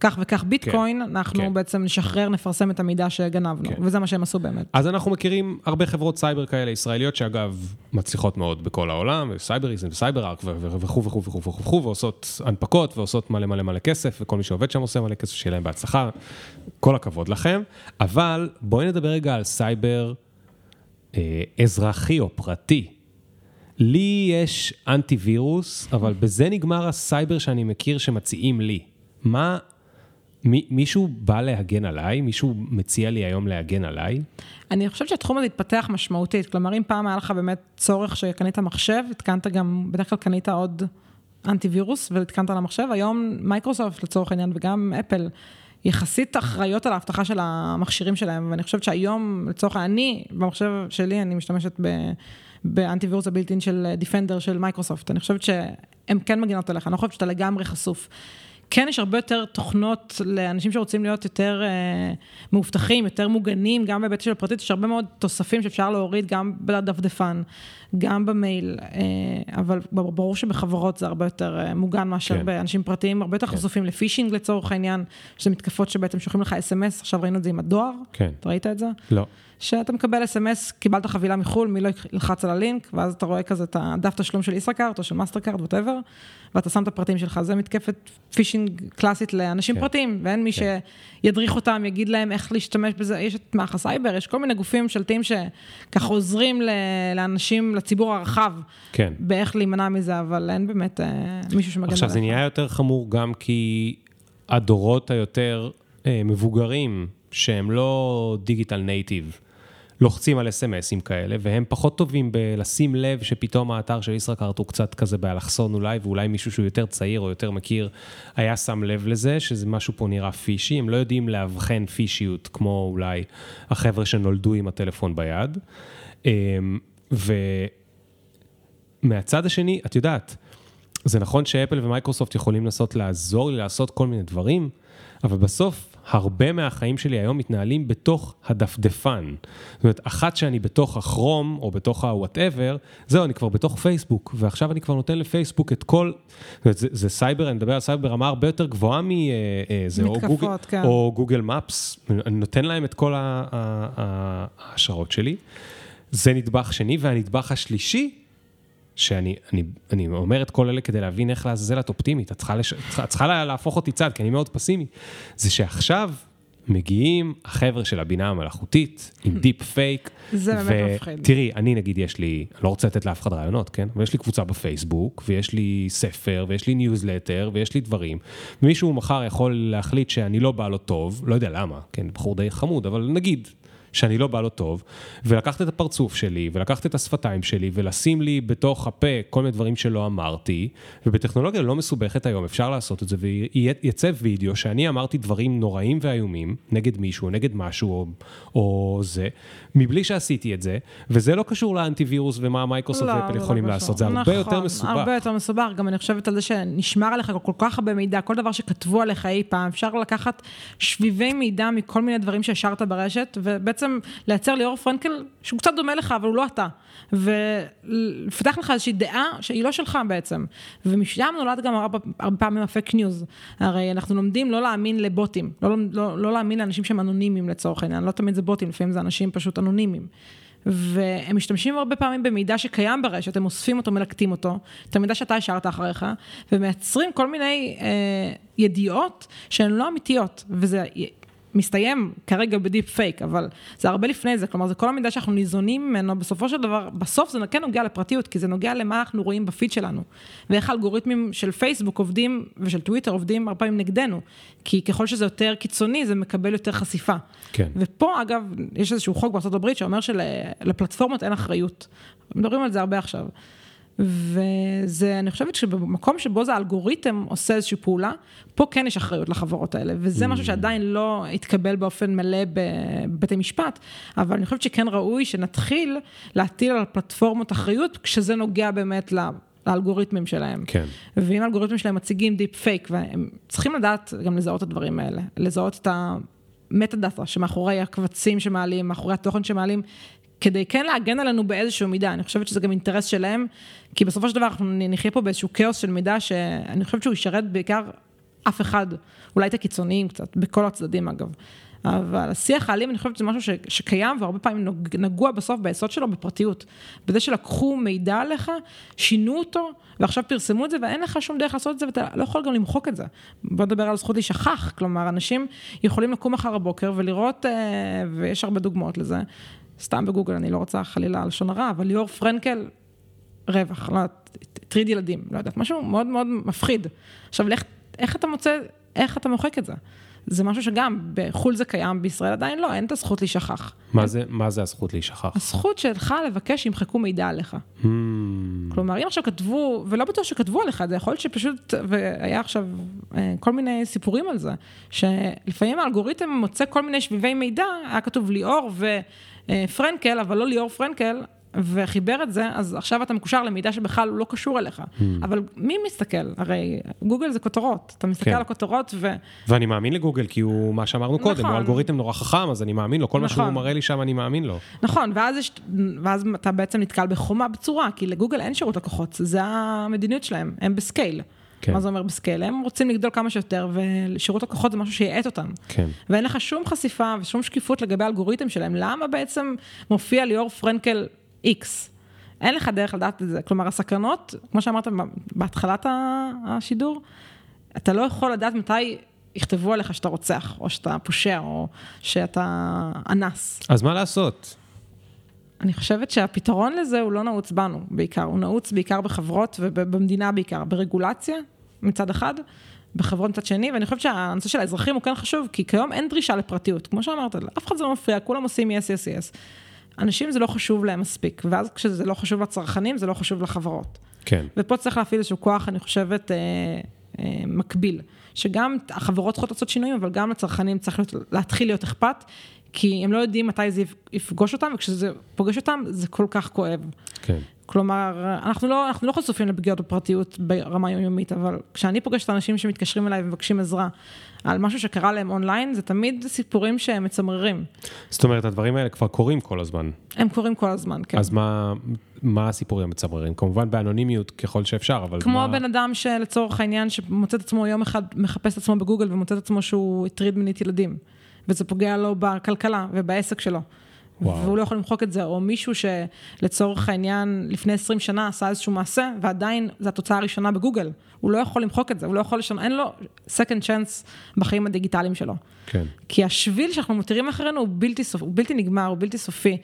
כך וכך ביטקוין, אנחנו כן. בעצם נשחרר, נפרסם את המידע שגנבנו, כן. וזה מה שהם עשו באמת. אז אנחנו מכירים הרבה חברות סייבר כאלה ישראליות שאגב מצליחות מאוד בכל העולם, וסייבריזן וסייבר ארק וכו' וכו' וכו' וכו' וכו', ועושות הנפקות ועושות מלא מלא מלא כסף, וכל מי שעובד שם עושה מלא כסף, שיהיה להם בהצלחה, כל הכבוד לכם. אבל בואי נדבר רגע על סייבר אה, אזרחי או פרטי. לי יש אנטיווירוס, אבל בזה נגמר הסייבר שאני מכיר שמציעים לי. מה, מישהו בא להגן עליי? מישהו מציע לי היום להגן עליי? אני חושבת שהתחום הזה התפתח משמעותית, כלומר אם פעם היה לך באמת צורך שקנית מחשב, התקנת גם, בדרך כלל קנית עוד אנטיווירוס והתקנת על המחשב, היום מייקרוסופט לצורך העניין וגם אפל יחסית אחראיות על האבטחה של המכשירים שלהם, ואני חושבת שהיום לצורך אני במחשב שלי אני משתמשת. באנטיווירוס ה built in של Defender של מייקרוסופט, אני חושבת שהן כן מגינות עליך, אני לא חושבת שאתה לגמרי חשוף. כן יש הרבה יותר תוכנות לאנשים שרוצים להיות יותר אה, מאובטחים, יותר מוגנים, גם בהיבט של הפרטית, יש הרבה מאוד תוספים שאפשר להוריד גם בדפדפן, גם במייל, אה, אבל ברור שבחברות זה הרבה יותר אה, מוגן מאשר כן. באנשים פרטיים, הרבה יותר כן. חשופים לפישינג לצורך העניין, שזה מתקפות שבעצם שולחים לך אס.אם.אס, עכשיו ראינו את זה עם הדואר, כן. אתה ראית את זה? לא. שאתה מקבל אס.אם.אס, קיבלת חבילה מחו"ל, מי לא ילחץ על הלינק, ואז אתה רואה כזה את הדף תשלום של ישראכרט או של מאסטרקארט, whatever, ואתה שם את הפרטים שלך. זה מתקפת פישינג קלאסית לאנשים כן. פרטיים, ואין מי כן. שידריך אותם, יגיד להם איך להשתמש בזה. יש את מערך הסייבר, יש כל מיני גופים ממשלתיים שככה עוזרים לאנשים, לציבור הרחב, כן. באיך להימנע מזה, אבל אין באמת אה, מישהו שמגן עכשיו זה עליך. נהיה יותר חמור גם כי הדורות היותר אה, מבוגרים, שהם לא digital native, לוחצים על אס.אם.אסים כאלה, והם פחות טובים בלשים לב שפתאום האתר של ישראכרט הוא קצת כזה באלכסון אולי, ואולי מישהו שהוא יותר צעיר או יותר מכיר היה שם לב לזה, שזה משהו פה נראה fishy, הם לא יודעים לאבחן פישיות כמו אולי החבר'ה שנולדו עם הטלפון ביד. אה, ומהצד השני, את יודעת, זה נכון שאפל ומייקרוסופט יכולים לנסות לעזור לי לעשות כל מיני דברים, אבל בסוף הרבה מהחיים שלי היום מתנהלים בתוך הדפדפן. זאת אומרת, אחת שאני בתוך הכרום או בתוך ה-whatever, זהו, אני כבר בתוך פייסבוק, ועכשיו אני כבר נותן לפייסבוק את כל, זאת אומרת, זה, זה סייבר, אני מדבר על סייבר ברמה הרבה יותר גבוהה מזה, או מתקפות, גוגל, כן. או Google Maps, אני נותן להם את כל השיערות שלי. זה נדבך שני, והנדבך השלישי, שאני אני, אני אומר את כל אלה כדי להבין איך לעזאזל את אופטימית, את צריכה, לש... את צריכה- את צריכה לה- להפוך אותי צד, כי אני מאוד פסימי, זה שעכשיו מגיעים החבר'ה של הבינה המלאכותית עם deep fake. זה באמת מפחיד. תראי, אני נגיד יש לי, אני לא רוצה לתת לאף אחד רעיונות, כן? אבל יש לי קבוצה בפייסבוק, ויש לי ספר, ויש לי ניוזלטר, ויש לי דברים. ומישהו מחר יכול להחליט שאני לא בא לו טוב, לא יודע למה, כן, בחור די חמוד, אבל נגיד. שאני לא בא לו טוב, ולקחת את הפרצוף שלי, ולקחת את השפתיים שלי, ולשים לי בתוך הפה כל מיני דברים שלא אמרתי, ובטכנולוגיה לא מסובכת היום, אפשר לעשות את זה, ויצא וידאו שאני אמרתי דברים נוראים ואיומים, נגד מישהו, נגד משהו, או, או זה, מבלי שעשיתי את זה, וזה לא קשור לאנטיווירוס ומה מייקרוסופט לא, ואפל לא יכולים קשור. לעשות, זה הרבה נכון, יותר מסובך. הרבה יותר מסובך, גם אני חושבת על זה שנשמר עליך כל כך הרבה מידע, כל דבר שכתבו עליך אי פעם, אפשר לקחת שביבי מידע מכל מיני דברים שהשארת ברשת, ובעצם לייצר ליאור פרנקל שהוא קצת דומה לך, אבל הוא לא אתה. ולפתח לך איזושהי דעה שהיא לא שלך בעצם. ומשם נולד גם הרבה, הרבה פעמים הפייק ניוז. הרי אנחנו לומדים לא להאמין לבוטים, לא, לא, לא להאמין לאנשים שהם אנונימיים לצורך העניין, לא תמיד זה בוטים, לפעמים זה אנשים פשוט אנונימיים. והם משתמשים הרבה פעמים במידע שקיים ברשת, הם אוספים אותו, מלקטים אותו, את המידע שאתה השארת אחריך, ומייצרים כל מיני אה, ידיעות שהן לא אמיתיות, וזה מסתיים כרגע בדיפ פייק, אבל זה הרבה לפני זה, כלומר זה כל המידע שאנחנו ניזונים ממנו, בסופו של דבר, בסוף זה כן נוגע לפרטיות, כי זה נוגע למה אנחנו רואים בפיד שלנו, ואיך האלגוריתמים של פייסבוק עובדים, ושל טוויטר עובדים הרבה פעמים נגדנו, כי ככל שזה יותר קיצוני, זה מקבל יותר חשיפה. כן. ופה אגב, יש איזשהו חוק בארצות הברית שאומר שלפלטפורמות אין אחריות. מדברים על זה הרבה עכשיו. וזה, אני חושבת שבמקום שבו זה האלגוריתם עושה איזושהי פעולה, פה כן יש אחריות לחברות האלה, וזה משהו שעדיין לא התקבל באופן מלא בבתי משפט, אבל אני חושבת שכן ראוי שנתחיל להטיל על הפלטפורמות אחריות, כשזה נוגע באמת ל... לאלגוריתמים שלהם. כן. ואם האלגוריתמים שלהם מציגים דיפ פייק, והם צריכים לדעת גם לזהות את הדברים האלה, לזהות את המטה דאטה שמאחורי הקבצים שמעלים, מאחורי התוכן שמעלים, כדי כן להגן עלינו באיזשהו מידה, אני חושבת שזה גם אינטרס שלהם, כי בסופו של דבר אנחנו נחיה פה באיזשהו כאוס של מידע שאני חושבת שהוא ישרת בעיקר אף אחד, אולי את הקיצוניים קצת, בכל הצדדים אגב. אבל השיח האלים, אני חושבת שזה משהו ש, שקיים והרבה פעמים נגוע בסוף ביסוד שלו בפרטיות. בזה שלקחו מידע עליך, שינו אותו, ועכשיו פרסמו את זה, ואין לך שום דרך לעשות את זה, ואתה לא יכול גם למחוק את זה. בוא נדבר על זכות להישכח, כלומר, אנשים יכולים לקום מחר הבוקר ולראות, אה, ויש הרבה דוגמאות לזה, סתם בגוגל, אני לא רוצה חלילה לשון הרע, אבל ליאור פרנקל, רווח, לא יודעת, הטריד ילדים, לא יודעת, משהו מאוד מאוד מפחיד. עכשיו, לך, איך אתה מוצא, איך אתה מוחק את זה? זה משהו שגם בחו"ל זה קיים, בישראל עדיין לא, אין את הזכות להישכח. מה זה, מה זה הזכות להישכח? הזכות שלך לבקש שימחקו מידע עליך. Hmm. כלומר, אם עכשיו כתבו, ולא בטוח שכתבו עליך, זה יכול להיות שפשוט, והיה עכשיו אה, כל מיני סיפורים על זה, שלפעמים האלגוריתם מוצא כל מיני שביבי מידע, היה כתוב ליאור ופרנקל, אבל לא ליאור פרנקל, וחיבר את זה, אז עכשיו אתה מקושר למידע שבכלל לא קשור אליך. Mm. אבל מי מסתכל? הרי גוגל זה כותרות, אתה מסתכל כן. על הכותרות ו... ואני מאמין לגוגל, כי הוא, מה שאמרנו נכון. קודם, הוא אלגוריתם נורא חכם, אז אני מאמין לו, כל נכון. מה שהוא נכון. מראה לי שם אני מאמין לו. נכון, ואז, יש, ואז אתה בעצם נתקל בחומה בצורה, כי לגוגל אין שירות לקוחות, זה המדיניות שלהם, הם בסקייל. כן. מה זה אומר בסקייל? הם רוצים לגדול כמה שיותר, ושירות לקוחות זה משהו שיעט אותם. כן. ואין לך שום חשיפה ושום שקיפות לגבי האלגוריתם שלהם. למה בעצם מופיע ליאור פרנקל X. אין לך דרך לדעת את זה. כלומר, הסכנות, כמו שאמרת בהתחלת השידור, אתה לא יכול לדעת מתי יכתבו עליך שאתה רוצח, או שאתה פושע, או שאתה אנס. אז מה לעשות? אני חושבת שהפתרון לזה הוא לא נעוץ בנו בעיקר, הוא נעוץ בעיקר בחברות ובמדינה בעיקר, ברגולציה מצד אחד, בחברות מצד שני, ואני חושבת שהנושא של האזרחים הוא כן חשוב, כי כיום אין דרישה לפרטיות, כמו שאמרת, אף אחד זה לא מפריע, כולם עושים yes, yes, yes. אנשים זה לא חשוב להם מספיק, ואז כשזה לא חשוב לצרכנים, זה לא חשוב לחברות. כן. ופה צריך להפעיל איזשהו כוח, אני חושבת, אה, אה, מקביל, שגם החברות צריכות לעשות שינויים, אבל גם לצרכנים צריך להיות, להתחיל להיות אכפת, כי הם לא יודעים מתי זה יפגוש אותם, וכשזה פוגש אותם, זה כל כך כואב. כן. כלומר, אנחנו לא, אנחנו לא חשופים לפגיעות בפרטיות ברמה יומיומית, אבל כשאני פוגשת אנשים שמתקשרים אליי ומבקשים עזרה על משהו שקרה להם אונליין, זה תמיד סיפורים שהם מצמררים. זאת אומרת, הדברים האלה כבר קורים כל הזמן. הם קורים כל הזמן, כן. אז מה, מה הסיפורים המצמררים? כמובן באנונימיות ככל שאפשר, אבל כמו מה... כמו בן אדם שלצורך העניין, שמוצא את עצמו יום אחד, מחפש את עצמו בגוגל ומוצא את עצמו שהוא הטריד מינית ילדים, וזה פוגע לו בכלכלה ובעסק שלו. וואו. והוא לא יכול למחוק את זה, או מישהו שלצורך העניין לפני 20 שנה עשה איזשהו מעשה, ועדיין זו התוצאה הראשונה בגוגל. הוא לא יכול למחוק את זה, הוא לא יכול לשנות, אין לו second chance בחיים הדיגיטליים שלו. כן. כי השביל שאנחנו מותירים אחרינו הוא בלתי, סופ, הוא בלתי נגמר, הוא בלתי סופי.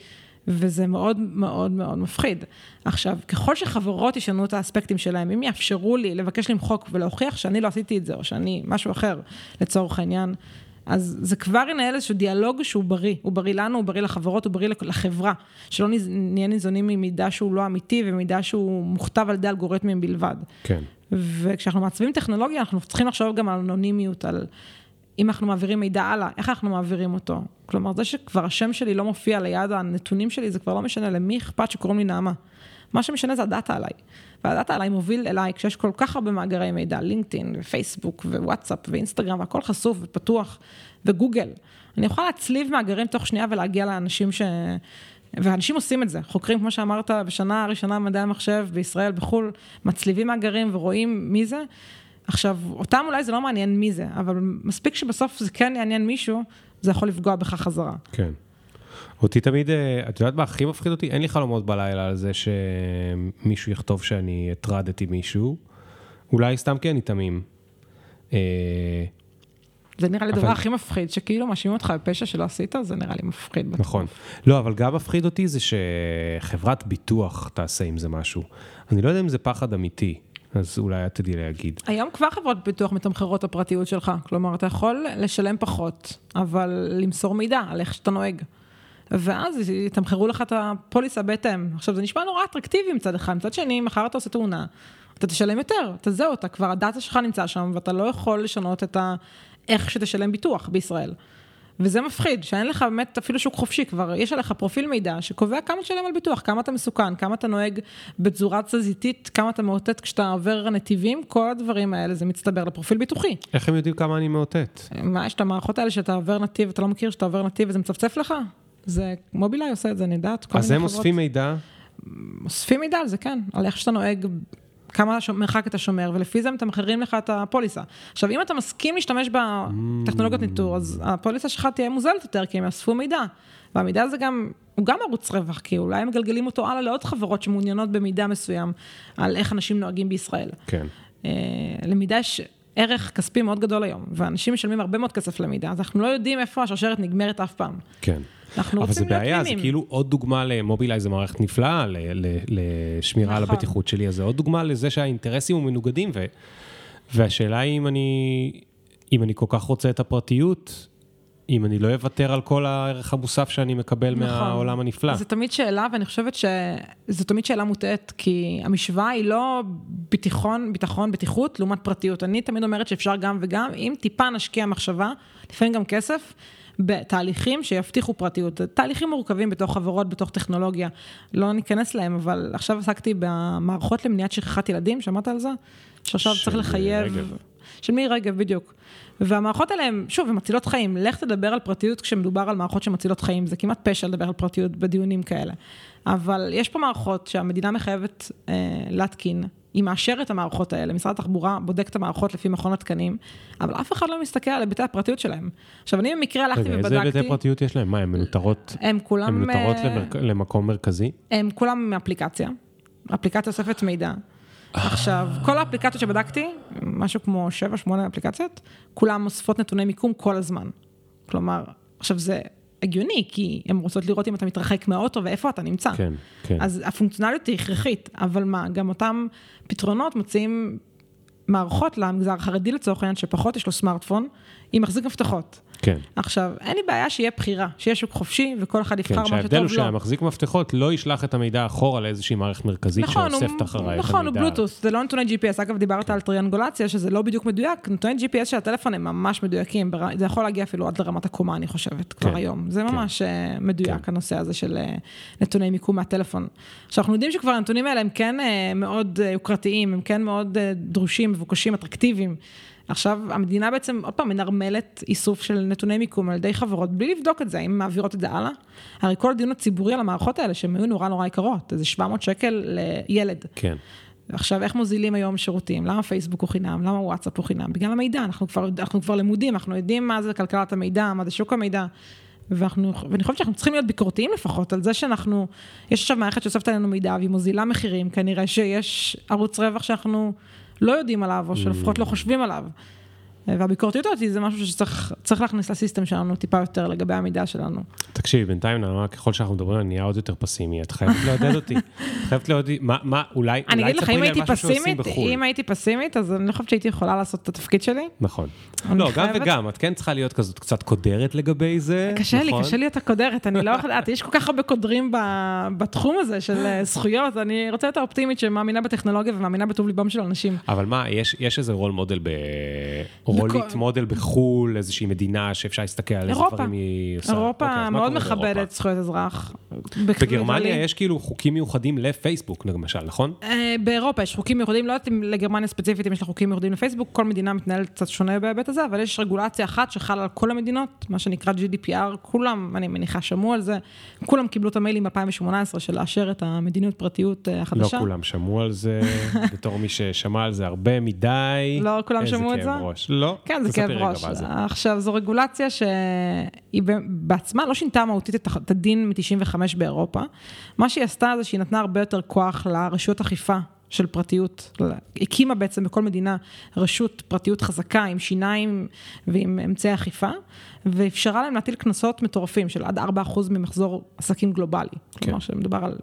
וזה מאוד מאוד מאוד מפחיד. עכשיו, ככל שחברות ישנו את האספקטים שלהם, אם יאפשרו לי לבקש למחוק ולהוכיח שאני לא עשיתי את זה, או שאני משהו אחר, לצורך העניין, אז זה כבר ינהל איזשהו דיאלוג שהוא בריא, הוא בריא לנו, הוא בריא לחברות, הוא בריא לחברה, שלא נהיה ניזונים ממידע שהוא לא אמיתי ומידע שהוא מוכתב על ידי אלגוריתמים בלבד. כן. וכשאנחנו מעצבים טכנולוגיה, אנחנו צריכים לחשוב גם על אנונימיות, על אם אנחנו מעבירים מידע הלאה, איך אנחנו מעבירים אותו. כלומר, זה שכבר השם שלי לא מופיע ליד הנתונים שלי, זה כבר לא משנה למי אכפת שקוראים לי נעמה. מה שמשנה זה הדאטה עליי. והדאטה עליי מוביל אליי כשיש כל כך הרבה מאגרי מידע, לינקדאין ופייסבוק ווואטסאפ ואינסטגרם והכל חשוף ופתוח וגוגל. אני יכולה להצליב מאגרים תוך שנייה ולהגיע לאנשים ש... ואנשים עושים את זה, חוקרים, כמו שאמרת, בשנה הראשונה במדעי המחשב בישראל, בחו"ל, מצליבים מאגרים ורואים מי זה. עכשיו, אותם אולי זה לא מעניין מי זה, אבל מספיק שבסוף זה כן יעניין מישהו, זה יכול לפגוע בך חזרה. כן. אותי תמיד, אה, את יודעת מה הכי מפחיד אותי? אין לי חלומות בלילה על זה שמישהו יכתוב שאני הטרדתי מישהו. אולי סתם כי אני תמים. אה, זה נראה לי אבל- הדבר הכי מפחיד, שכאילו מאשימים אותך בפשע שלא עשית, זה נראה לי מפחיד. נכון. לא, אבל גם מפחיד אותי זה שחברת ביטוח תעשה עם זה משהו. אני לא יודע אם זה פחד אמיתי, אז אולי את תדעי להגיד. היום כבר חברות ביטוח מתמחרות הפרטיות שלך, כלומר, אתה יכול לשלם פחות, אבל למסור מידע על איך שאתה נוהג. ואז יתמחרו לך את הפוליסה בהתאם. עכשיו, זה נשמע נורא אטרקטיבי מצד אחד, מצד שני, מחר אתה עושה תאונה, אתה תשלם יותר, אתה זהו, אתה כבר, הדאטה שלך נמצא שם, ואתה לא יכול לשנות את ה... איך שתשלם ביטוח בישראל. וזה מפחיד, שאין לך באמת אפילו שוק חופשי, כבר יש עליך פרופיל מידע שקובע כמה תשלם על ביטוח, כמה אתה מסוכן, כמה אתה נוהג בצורה תזזיתית, כמה אתה מאותת כשאתה עובר נתיבים, כל הדברים האלה, זה מצטבר לפרופיל ביטוחי. איך הם יודעים כמה אני מאותת? מה, יש את המערכות האלה שאתה עובר נתיב, אתה לא מכיר שאתה עובר נתיב וזה מצפצף לך? זה, מובילאיי עושה את זה, אני יודעת, כל אז מיני הם חברות. אוספים מידע, אוספים מידע על זה, כן, על איך שאתה נוהג, כמה מרחק אתה שומר, ולפי זה מתמחרים לך את הפוליסה. עכשיו, אם אתה מסכים להשתמש בטכנולוגיות ניטור, אז הפוליסה שלך תהיה מוזלת יותר, כי הם יאספו מידע. והמידע הזה גם, הוא גם ערוץ רווח, כי אולי הם מגלגלים אותו הלאה לעוד חברות שמעוניינות במידע מסוים, על איך אנשים נוהגים בישראל. כן. אה, למידע יש ערך כספי מאוד גדול היום, ואנשים משלמים הרבה מאוד כסף למידע, אז אנחנו לא יודעים איפה השרשרת נגמרת אף פעם. כן. אנחנו אבל זה רוצים להיות בעיה, זה תמימים. כאילו עוד דוגמה למובילאיי, זו מערכת נפלאה לשמירה על נכון. הבטיחות שלי, אז זה עוד דוגמה לזה שהאינטרסים הם מנוגדים, ו- והשאלה היא אם אני, אם אני כל כך רוצה את הפרטיות, אם אני לא אוותר על כל הערך המוסף שאני מקבל נכון. מהעולם הנפלא. זו תמיד שאלה, ואני חושבת שזו תמיד שאלה מוטעית, כי המשוואה היא לא ביטחון, ביטחון, בטיחות, לעומת פרטיות. אני תמיד אומרת שאפשר גם וגם, אם טיפה נשקיע מחשבה, לפעמים גם כסף, בתהליכים שיבטיחו פרטיות. תהליכים מורכבים בתוך חברות, בתוך טכנולוגיה, לא ניכנס להם, אבל עכשיו עסקתי במערכות למניעת שכחת ילדים, שמעת על זה? שעכשיו של צריך לחייב... רגב. של מירי רגב, בדיוק. והמערכות האלה הן, שוב, הן מצילות חיים. לך תדבר על פרטיות כשמדובר על מערכות שמצילות חיים. זה כמעט פשע לדבר על פרטיות בדיונים כאלה. אבל יש פה מערכות שהמדינה מחייבת אה, להתקין. היא מאשרת את המערכות האלה, משרד התחבורה בודק את המערכות לפי מכון התקנים, אבל אף אחד לא מסתכל על היבטי הפרטיות שלהם. עכשיו, אני במקרה הלכתי רגע, איזה ובדקתי, היבטי פרטיות יש להם? מה, הן מנוטרות, הם כולם... הן מנוטרות אה, למקום מרכזי? הם כולם מאפליקציה. אפליקציה אוספת מידע. עכשיו, כל האפליקציות שבדקתי, משהו כמו 7-8 אפליקציות, כולם אוספות נתוני מיקום כל הזמן. כלומר, עכשיו זה הגיוני, כי הן רוצות לראות אם אתה מתרחק מהאוטו ואיפה אתה נמצא. כן, כן. אז הפונקציונליות היא הכרחית, אבל מה, גם אותם פתרונות מציעים מערכות למגזר החרדי לצורך העניין, שפחות יש לו סמארטפון, עם מחזיק מפתחות. כן. עכשיו, אין לי בעיה שיהיה בחירה, שיהיה שוק חופשי וכל אחד יבחר כן, מה שההבדל הוא שטוב לו. שהמחזיק מפתחות לא ישלח את המידע אחורה לאיזושהי מערכת מרכזית נכון, הוא- שאוספת אחריי את המידע. נכון, הוא בלוטוס, זה לא נתוני GPS. אגב, דיברת על טריאנגולציה, שזה לא בדיוק מדויק. נתוני GPS של הטלפון הם ממש מדויקים, זה יכול להגיע אפילו עד לרמת הקומה, אני חושבת, כבר כן, היום. זה כן. ממש אה, מדויק, הנושא הזה של אה, נתוני מיקום מהטלפון. עכשיו, אנחנו יודעים שכבר הנתונים האלה הם כן אה, מאוד יוקרתיים, הם כן מאוד דרושים, מבוקשים, אטרקטיביים. עכשיו, המדינה בעצם, עוד פעם, מנרמלת איסוף של נתוני מיקום על ידי חברות, בלי לבדוק את זה, האם מעבירות את זה הלאה. הרי כל הדיון הציבורי על המערכות האלה, שהן היו נורא נורא יקרות, איזה 700 שקל לילד. כן. עכשיו, איך מוזילים היום שירותים? למה פייסבוק הוא חינם? למה וואטסאפ הוא חינם? בגלל המידע, אנחנו כבר, אנחנו כבר למודים, אנחנו יודעים מה זה כלכלת המידע, מה זה שוק המידע. ואנחנו, ואני חושבת שאנחנו צריכים להיות ביקורתיים לפחות על זה שאנחנו, יש עכשיו מערכת שאוספת עלינו מידע והיא מוזילה מחירים, כנראה שיש ערוץ רווח שאנחנו לא יודעים עליו, או שלפחות לא חושבים עליו. והביקורתיות הזאת זה משהו שצריך צריך להכניס לסיסטם שלנו טיפה יותר לגבי המידע שלנו. תקשיבי, בינתיים נעמה, ככל שאנחנו מדברים, אני נהיה עוד יותר פסימי. את חייבת לעודד אותי. את חייבת לעודד אותי. מה, מה, אולי, אני אולי אגיד לך, תספרי אם לי על הייתי משהו שעושים פסימית, בחו"ל. אם הייתי פסימית, אז אני לא חושבת שהייתי יכולה לעשות את התפקיד שלי. נכון. לא, גם וגם, את כן צריכה להיות כזאת קצת קודרת לגבי זה, קשה לי, נכון? קשה לי את הקודרת, אני לא יודעת, יש כל כך הרבה קודרים בתחום הזה של אה, זכויות, אני רוצה להיות האופטימית שמאמינה בטכנולוגיה ומאמינה בטוב ליבם של אנשים. אבל מה, יש, יש איזה רול מודל ב... רולית מודל בחו"ל, איזושהי מדינה שאפשר להסתכל על איזה. דברים היא עושה. אירופה אוקיי, מאוד? מכבדת זכויות אזרח. בגרמניה. יש כאילו חוקים מיוחדים לפייסבוק, למשל, נכון? אה, באירופה יש חוקים מיוחדים, לא יודעת אם לגרמניה ספציפית אם יש לה חוקים מיוחדים לפייסבוק, כל מדינה מתנהלת קצת שונה בהיבט הזה, אבל יש רגולציה אחת שחלה על כל המדינות, מה שנקרא GDPR, כולם, אני מניחה, שמעו על זה, כולם קיבלו את המיילים ב-2018 של לאשר את המדיניות פרטיות אה, לא החדשה. כולם שמעו על זה, בתור מי ששמע על זה הרבה מדי. לא כולם שמעו את כאב זה? ראש. לא, כן, זה כאב ראש. זה. עכשיו, זו רגולציה שהיא בעצמה לא שינתה מהותית את הדין מ-95 באירופה. מה שהיא עשתה זה שהיא נתנה הרבה יותר כוח לרשויות אכיפה של פרטיות. הקימה בעצם בכל מדינה רשות פרטיות חזקה עם שיניים ועם אמצעי אכיפה, ואפשרה להם להטיל קנסות מטורפים של עד 4% ממחזור עסקים גלובלי. כן. כלומר, שמדובר על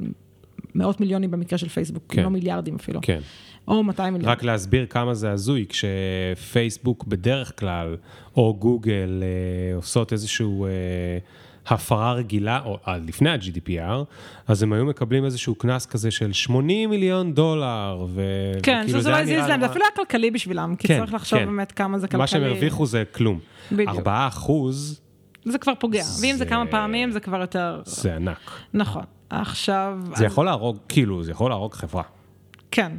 מאות מיליונים במקרה של פייסבוק, כן. לא מיליארדים אפילו. כן. או 200 מיליון. רק להסביר כמה זה הזוי, כשפייסבוק בדרך כלל, או גוגל, אה, עושות איזושהי אה, הפרה רגילה, או עד לפני ה-GDPR, אז הם היו מקבלים איזשהו קנס כזה של 80 מיליון דולר, ו... כן, וכאילו שזה היה לא הזיז להם, זה אפילו היה כלכלי בשבילם, כי כן, צריך לחשוב כן. באמת כמה זה כלכלי. מה שהם הרוויחו זה כלום. בדיוק. 4 אחוז זה כבר פוגע, ואם זה זה- כמה פעמים זה כבר יותר... זה ענק. נכון. עכשיו... זה אז- יכול להרוג, כאילו, זה יכול להרוג חברה. כן.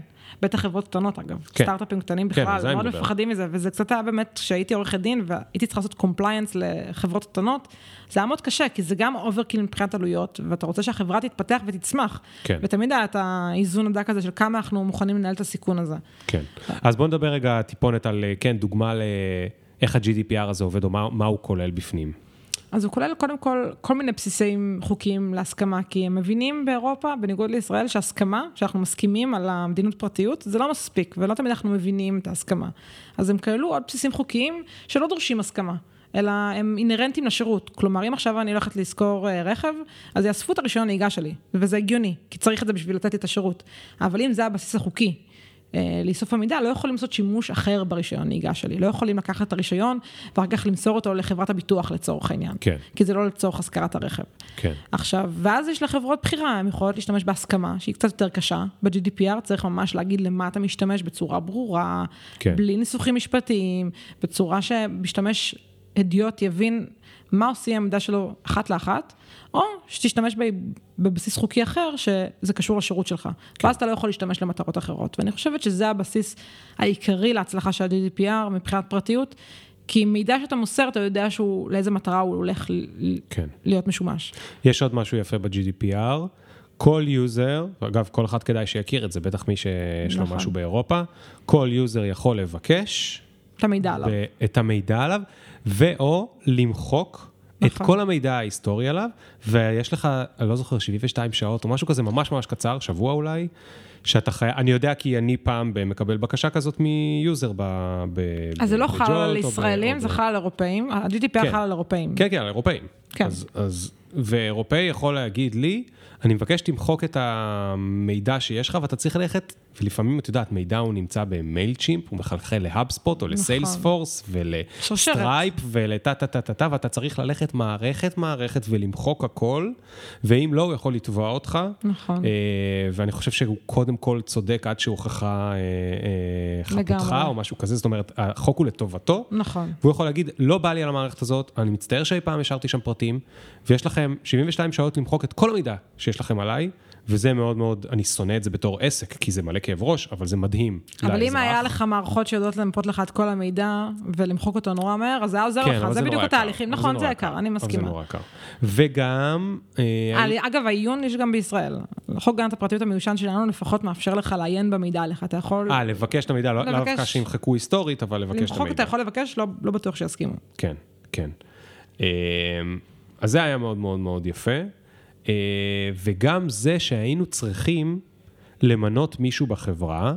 בטח חברות קטנות אגב, כן. סטארט-אפים קטנים כן, בכלל, אני מאוד מדבר. מפחדים מזה, וזה קצת היה באמת, כשהייתי עורכת דין והייתי צריכה לעשות compliance לחברות קטנות, זה היה מאוד קשה, כי זה גם overkill מבחינת עלויות, ואתה רוצה שהחברה תתפתח ותצמח. כן. ותמיד היה את האיזון הדק הזה של כמה אנחנו מוכנים לנהל את הסיכון הזה. כן. אז בואו נדבר רגע טיפונת על, כן, דוגמה לאיך ה-GDPR הזה עובד, או מה, מה הוא כולל בפנים. אז הוא כולל קודם כל כל מיני בסיסים חוקיים להסכמה, כי הם מבינים באירופה, בניגוד לישראל, שהסכמה, שאנחנו מסכימים על המדיניות פרטיות, זה לא מספיק, ולא תמיד אנחנו מבינים את ההסכמה. אז הם כללו עוד בסיסים חוקיים שלא דורשים הסכמה. אלא הם אינהרנטיים לשירות. כלומר, אם עכשיו אני הולכת לשכור אה, רכב, אז יאספו את הרישיון נהיגה שלי, וזה הגיוני, כי צריך את זה בשביל לתת לי את השירות. אבל אם זה הבסיס החוקי, אה, לאסוף המידע, לא יכולים לעשות שימוש אחר ברישיון נהיגה שלי. לא יכולים לקחת את הרישיון ואחר כך למסור אותו לחברת הביטוח לצורך העניין. כן. כי זה לא לצורך השכרת הרכב. כן. עכשיו, ואז יש לחברות בחירה, הן יכולות להשתמש בהסכמה, שהיא קצת יותר קשה. ב-GDPR צריך ממש להגיד למה אתה משתמש בצורה ברורה, כן. בלי ניסוחים משפטיים, בצורה שמשתמש הדיוט יבין מה עושים במידע שלו אחת לאחת, או שתשתמש ב- בבסיס חוקי אחר, שזה קשור לשירות שלך. כן. ואז אתה לא יכול להשתמש למטרות אחרות. ואני חושבת שזה הבסיס העיקרי להצלחה של ה-GDPR מבחינת פרטיות, כי מידע שאתה מוסר, אתה יודע שהוא, לאיזה מטרה הוא הולך כן. להיות משומש. יש עוד משהו יפה ב-GDPR. כל user, אגב, כל אחד כדאי שיכיר את זה, בטח מי שיש לו נכון. משהו באירופה, כל user יכול לבקש את המידע עליו. את המידע עליו, ואו למחוק את נכון. כל המידע ההיסטורי עליו, ויש לך, אני לא זוכר, 72 שעות או משהו כזה ממש ממש קצר, שבוע אולי, שאתה חייב, אני יודע כי אני פעם מקבל בקשה כזאת מ user ב... ב אז זה לא ב- חל על ב- ישראלים, או זה ב- חל על אירופאים. ה-GDPR כן. חל על אירופאים. כן, כן, על אירופאים. כן. אז, אז, ואירופאי יכול להגיד לי, אני מבקש שתמחוק את המידע שיש לך, ואתה צריך ללכת, ולפעמים, את יודעת, מידע הוא נמצא ב Mailchimp, הוא מחלחל ל HubSpot, או ל Salesforce, ול Stripe, ולטה טה טה טה טה, ואתה צריך ללכת מערכת מערכת ולמחוק הכל, ואם לא, הוא יכול לתבוע אותך. נכון. אה, ואני חושב שהוא קודם כל צודק עד שהוכחה אה, אה, חפותך. או משהו כזה, זאת אומרת, החוק הוא לטובתו. נכון. והוא יכול להגיד, לא בא לי על המערכת הזאת, אני מצטער שאי פעם השארתי שם פרטים, ויש לכם 72 שעות למחוק את כל המידע שיש לכם עליי, וזה מאוד מאוד, אני שונא את זה בתור עסק, כי זה מלא כאב ראש, אבל זה מדהים אבל אם. היה לך מערכות שיודעות למפות לך את כל המידע ולמחוק אותו נורא מהר, אז זה היה עוזר כן, לך, אבל זה בדיוק. התהליכים. נכון, זה יקר, אני אבל זה מסכימה. נורא יקר. וגם, אה, אה, אגב, העיון יש גם בישראל. חוק הגנת הפרטיות המיושן שלנו לפחות מאפשר לך לעיין במידע עליך. אתה יכול אה, לבקש את המידע, לא. דווקא שימחקו היסטורית, אבל לבקש את למחוק, המידע. אתה יכול לבקש, לא לא בטוח שיסכימו. כן, כן. אה, אז זה היה מאוד מאוד מאוד יפה. אה, וגם זה שהיינו צריכים למנות מישהו בחברה,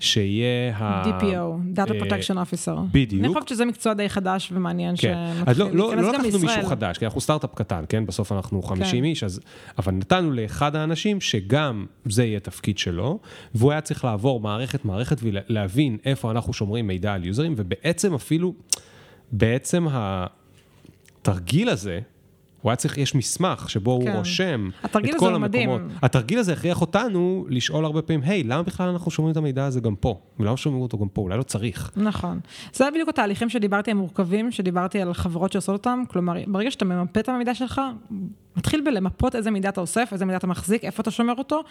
שיהיה ה... DPO, Data אה, Protection Officer. בדיוק. אני חושבת שזה מקצוע די חדש ומעניין כן, אז לא, שמתחיל לא, להיכנס לא גם לקחנו מישהו. חדש, כי אנחנו סטארט-אפ קטן, כן? בסוף אנחנו 50 כן. איש, אז... אבל נתנו לאחד האנשים שגם זה יהיה תפקיד שלו, והוא היה צריך לעבור מערכת-מערכת ולהבין איפה אנחנו שומרים מידע על יוזרים, ובעצם אפילו, בעצם התרגיל הזה, הוא היה צריך, יש מסמך שבו הוא כן. רושם התרגיל את הזה כל הוא מדהים. המקומות. התרגיל הזה הכריח אותנו לשאול הרבה פעמים, היי, למה בכלל אנחנו שומרים את המידע הזה גם פה? ולמה שומרים אותו גם פה? אולי לא צריך. נכון. זה בדיוק התהליכים שדיברתי, המורכבים, שדיברתי על חברות שעושות אותם. כלומר, ברגע שאתה ממפה את המידע שלך, מתחיל בלמפות איזה מידע אתה אוסף, איזה מידע אתה מחזיק, איפה אתה שומר אותו.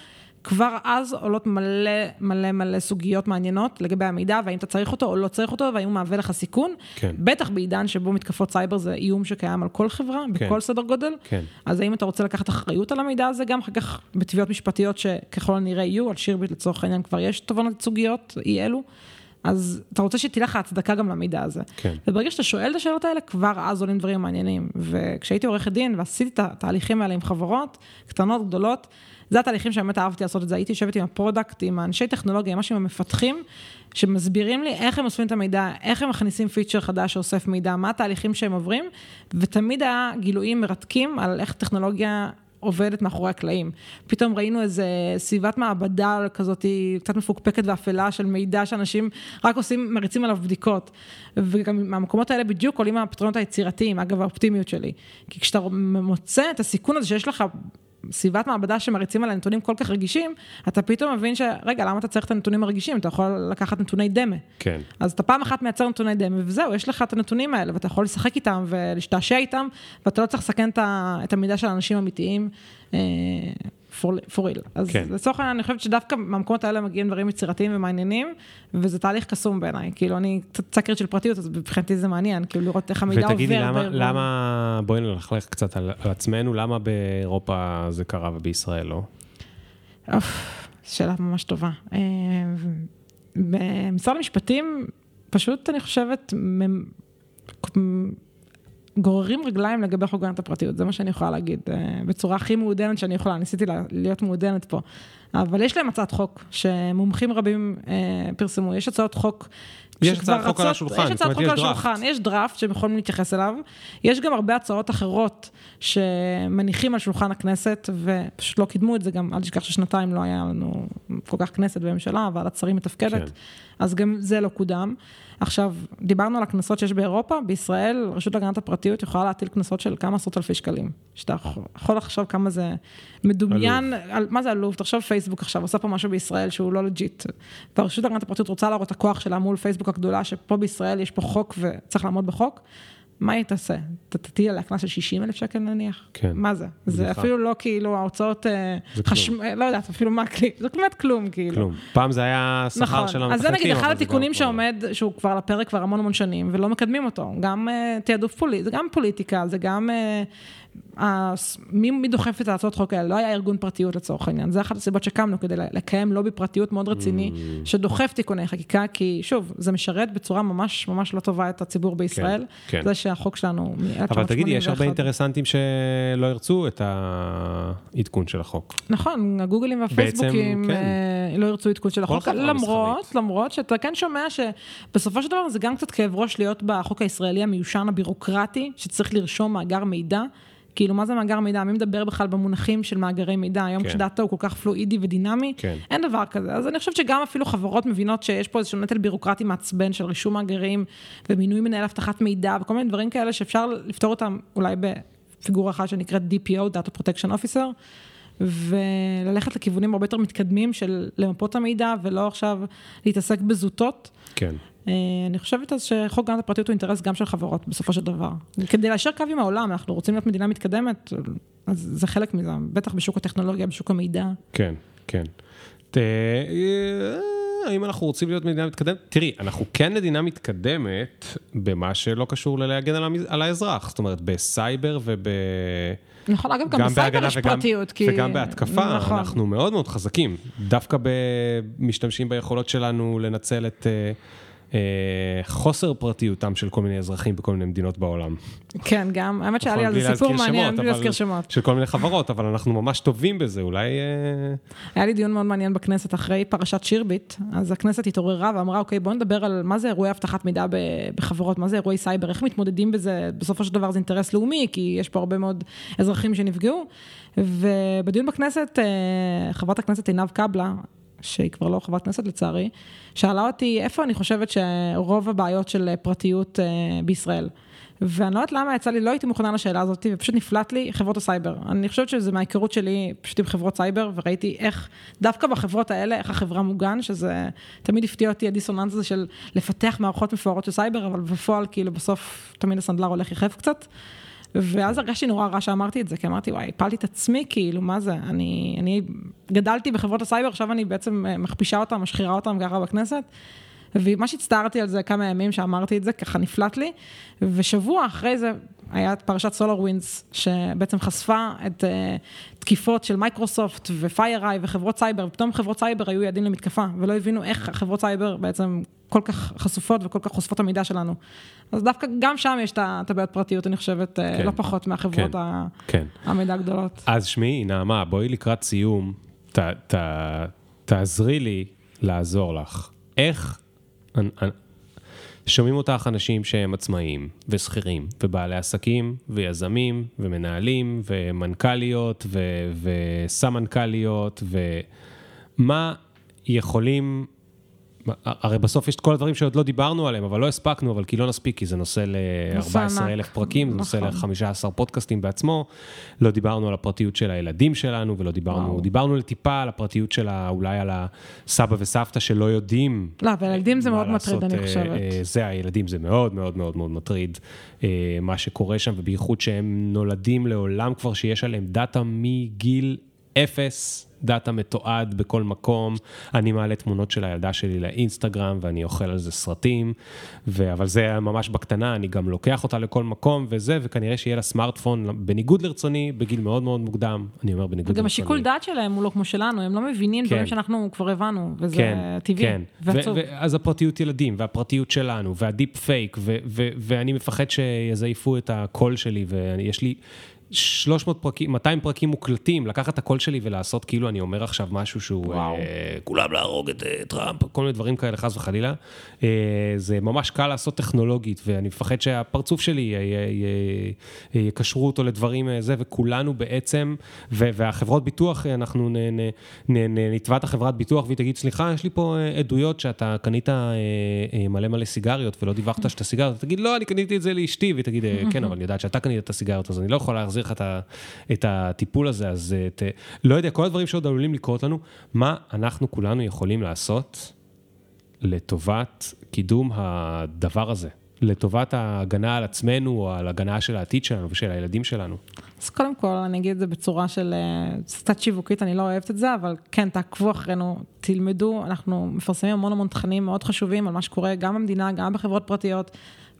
כבר אז עולות מלא מלא מלא סוגיות מעניינות לגבי המידע, והאם אתה צריך אותו או לא צריך אותו, והאם הוא מהווה לך סיכון. כן. בטח בעידן שבו מתקפות סייבר זה איום שקיים על כל חברה, כן. בכל סדר גודל. כן. אז האם אתה רוצה לקחת אחריות על המידע הזה, גם אחר כך בתביעות משפטיות שככל הנראה יהיו, על שירביט לצורך העניין כבר יש תובנות ייצוגיות, אי אלו. אז אתה רוצה שתהיה לך הצדקה גם למידע הזה. כן. וברגע שאתה שואל את השאלות האלה, כבר אז עולים דברים מעניינים. וכשהייתי עורכת דין ועשיתי את התהליכים האלה עם חברות, קטנות, גדולות, זה התהליכים שבאמת אהבתי לעשות את זה. הייתי יושבת עם ה product, עם האנשי טכנולוגיה, ממש עם המפתחים, שמסבירים לי איך הם אוספים את המידע, איך הם מכניסים feature חדש שאוסף מידע, מה התהליכים שהם עוברים, ותמיד היה גילויים מרתקים על איך טכנולוגיה עובדת מאחורי הקלעים. פתאום ראינו איזה סביבת מעבדה כזאת, קצת מפוקפקת ואפלה של מידע שאנשים רק עושים, מריצים עליו בדיקות. וגם מהמקומות האלה בדיוק עולים הפתרונות היצירתיים, אגב האופטימיות שלי. כי כשאתה מוצא את הסיכון הזה שיש לך סביבת מעבדה שמריצים עליה נתונים כל כך רגישים, אתה פתאום מבין שרגע, למה אתה צריך את הנתונים הרגישים? אתה יכול לקחת נתוני דמה. כן. אז אתה פעם אחת מייצר נתוני דמה, וזהו, יש לך את הנתונים האלה, ואתה יכול לשחק איתם ולהשתעשע איתם, ואתה לא צריך לסכן את המידע של אנשים אמיתיים. אה, for, real. אז כן. לצורך העניין, אני חושבת שדווקא מהמקומות האלה מגיעים דברים יצירתיים ומעניינים, וזה תהליך קסום בעיניי. כאילו, אני קצת צקרית של פרטיות, אז מבחינתי זה מעניין, כאילו לראות איך המידע עובר. ותגידי, למה, למה, בואי נלכלך קצת על, על עצמנו, למה באירופה זה קרה ובישראל לא? אוף, שאלה ממש טובה. אה, במשרד המשפטים, פשוט אני חושבת, גוררים רגליים לגבי חוק הגנת הפרטיות, זה מה שאני יכולה להגיד, אה, בצורה הכי מעודנת שאני יכולה, ניסיתי להיות מעודנת פה. אבל יש להם הצעת חוק שמומחים רבים אה, פרסמו, יש הצעות חוק יש הצעת חוק על השולחן, יש הצעת חוק על השולחן, יש דראפט שהם יכולים להתייחס אליו, יש גם הרבה הצעות אחרות שמניחים על שולחן הכנסת, ופשוט לא קידמו את זה, גם אל תשכח ששנתיים לא היה לנו כל כך כנסת וממשלה, ועדת שרים מתפקדת, כן. אז גם זה לא קודם. עכשיו, דיברנו על הקנסות שיש באירופה, בישראל רשות להגנת הפרטיות יכולה להטיל קנסות של כמה עשרות אלפי שקלים. שאתה יכול לחשוב כמה זה מדומיין, על, מה זה עלוב? תחשוב פייסבוק עכשיו, עושה פה משהו בישראל שהוא לא legit. והרשות להגנת הפרטיות רוצה להראות את הכוח שלה מול פייסבוק הגדולה, שפה בישראל יש פה חוק וצריך לעמוד בחוק. מה היא תעשה? תטיל עליה קנס של 60 אלף שקל נניח? כן. מה זה? זה אפילו לא כאילו ההוצאות, אה, חשמל, לא יודעת, אפילו מה כלי, זה באמת כלום כאילו. כלום. פעם זה היה שכר נכון. של המחלקים. אז זה נגיד אחד התיקונים שעומד, שהוא כבר על הפרק כבר המון המון שנים, ולא מקדמים אותו. גם uh, תעדוף פוליטי, זה גם פוליטיקה, זה גם uh, מי, מי דוחף את ההצעות חוק האלה? לא היה ארגון פרטיות לצורך העניין. זה אחת הסיבות שקמנו, כדי לקיים לובי פרטיות מאוד רציני, mm. שדוחף תיקוני חקיקה, כי שוב, זה משרת בצורה ממש ממש לא טובה את הציבור בישראל. כן, כן. זה שהחוק שלנו מ-1981. אבל תגידי, יש הרבה אינטרסנטים שלא ירצו את העדכון של החוק. נכון, הגוגלים והפייסבוקים בעצם, כן. אה, לא ירצו עדכון של החוק, למרות, למרות שאתה כן שומע שבסופו של דבר זה גם קצת כאב ראש להיות בחוק הישראלי המיושן הבירוקרטי, שצריך לרשום מאגר מידע. כאילו, מה זה מאגר מידע? מי מדבר בכלל במונחים של מאגרי מידע? היום כן. כשדאטה הוא כל כך פלואידי ודינמי, כן. אין דבר כזה. אז אני חושבת שגם אפילו חברות מבינות שיש פה איזשהו נטל בירוקרטי מעצבן של רישום מאגרים, ומינוי מנהל אבטחת מידע, וכל מיני דברים כאלה שאפשר לפתור אותם אולי בפיגורה אחת שנקראת DPO, Data Protection Officer. וללכת לכיוונים הרבה יותר מתקדמים של למפות המידע, ולא עכשיו להתעסק בזוטות. כן. אה, אני חושבת אז שחוק הגנת הפרטיות הוא אינטרס גם של חברות, בסופו של דבר. כדי ליישר קו עם העולם, אנחנו רוצים להיות מדינה מתקדמת, אז זה חלק מזה, בטח בשוק הטכנולוגיה, בשוק המידע. כן, כן. אה, האם אנחנו רוצים להיות מדינה מתקדמת? תראי, אנחנו כן מדינה מתקדמת במה שלא קשור ללהגן על האזרח, זאת אומרת, בסייבר וב... נכון, אגב, גם, גם בסייבר יש פרטיות. כי... וגם בהתקפה, נכון. אנחנו מאוד מאוד חזקים. דווקא משתמשים ביכולות שלנו לנצל את... Uh, חוסר פרטיותם של כל מיני אזרחים בכל מיני מדינות בעולם. כן, גם, האמת שהיה לי על זה סיפור מעניין, בלי להזכיר שמות. של כל מיני חברות, אבל אנחנו ממש טובים בזה, אולי... אה, היה לי דיון מאוד מעניין בכנסת אחרי פרשת שירביט, אז הכנסת התעוררה ואמרה, אוקיי, בואו נדבר על מה זה אירועי אבטחת מידע בחברות, מה זה אירועי סייבר, איך מתמודדים בזה, בסופו של דבר זה אינטרס לאומי, כי יש פה הרבה מאוד אזרחים שנפגעו. ובדיון בכנסת, אה, חברת הכנסת עינב קבלה, שהיא כבר לא חברת כנסת לצערי, שאלה אותי איפה אני חושבת שרוב הבעיות של פרטיות אה, בישראל. ואני לא יודעת למה יצא לי, לא הייתי מוכנה לשאלה הזאת, ופשוט נפלט לי חברות הסייבר. אני חושבת שזה מההיכרות שלי פשוט עם חברות סייבר, וראיתי איך, דווקא בחברות האלה, איך החברה מוגן, שזה תמיד הפתיע אותי הדיסוננס הזה של לפתח מערכות מפוארות של סייבר, אבל בפועל, כאילו, בסוף תמיד הסנדלר הולך יחף קצת. ואז הרגשתי נורא רע שאמרתי את זה, כי אמרתי, וואי, הפלתי את עצמי, כאילו, מה זה? אני, אני גדלתי בחברות הסייבר, עכשיו אני בעצם אה, מכפישה אותם, משחירה אותם ככה בכנסת. ומה שהצטערתי על זה כמה ימים שאמרתי את זה, ככה נפלט לי, ושבוע אחרי זה היה את פרשת SolarWinds, שבעצם חשפה את uh, תקיפות של Microsoft ו FireEye וחברות סייבר, ופתאום חברות סייבר היו יעדים למתקפה, ולא הבינו איך חברות סייבר בעצם כל כך חשופות וכל כך חושפות המידע שלנו. אז דווקא גם שם יש את הבעיות פרטיות, אני חושבת, כן, לא פחות מהחברות כן, ה... כן. המידע הגדולות. אז שמי, נעמה, בואי לקראת סיום, ת, ת, תעזרי לי לעזור לך. איך... שומעים אותך אנשים שהם עצמאים ושכירים ובעלי עסקים ויזמים ומנהלים ומנכ"ליות ו- וסמנכ"ליות ומה יכולים הרי בסוף יש את כל הדברים שעוד לא דיברנו עליהם, אבל לא הספקנו, אבל כי לא נספיק, כי זה נושא ל-14 אלף פרקים, זה נושא נכון. ל-15 פודקאסטים בעצמו. לא דיברנו על הפרטיות של הילדים שלנו, ולא דיברנו, וואו. דיברנו לטיפה על הפרטיות של אולי על הסבא וסבתא שלא יודעים. לא, אבל ילדים זה מאוד מטריד, אני אה, חושבת. אה, זה, הילדים זה מאוד מאוד מאוד מאוד מטריד, אה, מה שקורה שם, ובייחוד שהם נולדים לעולם כבר שיש עליהם דאטה מגיל אפס. דאטה מתועד בכל מקום, אני מעלה תמונות של הילדה שלי לאינסטגרם ואני אוכל על זה סרטים, ו... אבל זה ממש בקטנה, אני גם לוקח אותה לכל מקום וזה, וכנראה שיהיה לה סמארטפון בניגוד לרצוני, בגיל מאוד מאוד מוקדם, אני אומר בניגוד לרצוני. וגם השיקול דעת שלהם הוא לא כמו שלנו, הם לא מבינים כן. דברים שאנחנו כבר הבנו, וזה כן, טבעי כן. ועצוב. אז הפרטיות ילדים, והפרטיות שלנו, וה deep fake, ואני מפחד שיזייפו את הקול שלי, ויש לי... 300 פרקים, 200 פרקים מוקלטים, לקחת את הקול שלי ולעשות כאילו אני אומר עכשיו משהו שהוא, אה, כולם להרוג את אה, טראמפ, כל מיני דברים כאלה, חס וחלילה. אה, זה ממש קל לעשות טכנולוגית, ואני מפחד שהפרצוף שלי יקשרו אותו לדברים אה, זה, וכולנו בעצם, ו, והחברות ביטוח, אנחנו נתבע את החברת ביטוח והיא תגיד, סליחה, יש לי פה אה, עדויות שאתה קנית אה, אה, מלא מלא סיגריות ולא דיווחת שאתה סיגריות, תגיד, לא, אני קניתי את זה לאשתי, והיא תגיד, אה, כן, אבל אני יודעת שאתה קנית את הסיגריות, אז אני לא יכול להחזיר להחזיר לך את הטיפול הזה, אז ת, לא יודע, כל הדברים שעוד עלולים לקרות לנו, מה אנחנו כולנו יכולים לעשות לטובת קידום הדבר הזה? לטובת ההגנה על עצמנו, או על הגנה של העתיד שלנו ושל הילדים שלנו? אז קודם כל, אני אגיד את זה בצורה של אה, קצת שיווקית, אני לא אוהבת את זה, אבל כן, תעקבו אחרינו, תלמדו, אנחנו מפרסמים המון המון תכנים מאוד חשובים על מה שקורה גם במדינה, גם בחברות פרטיות.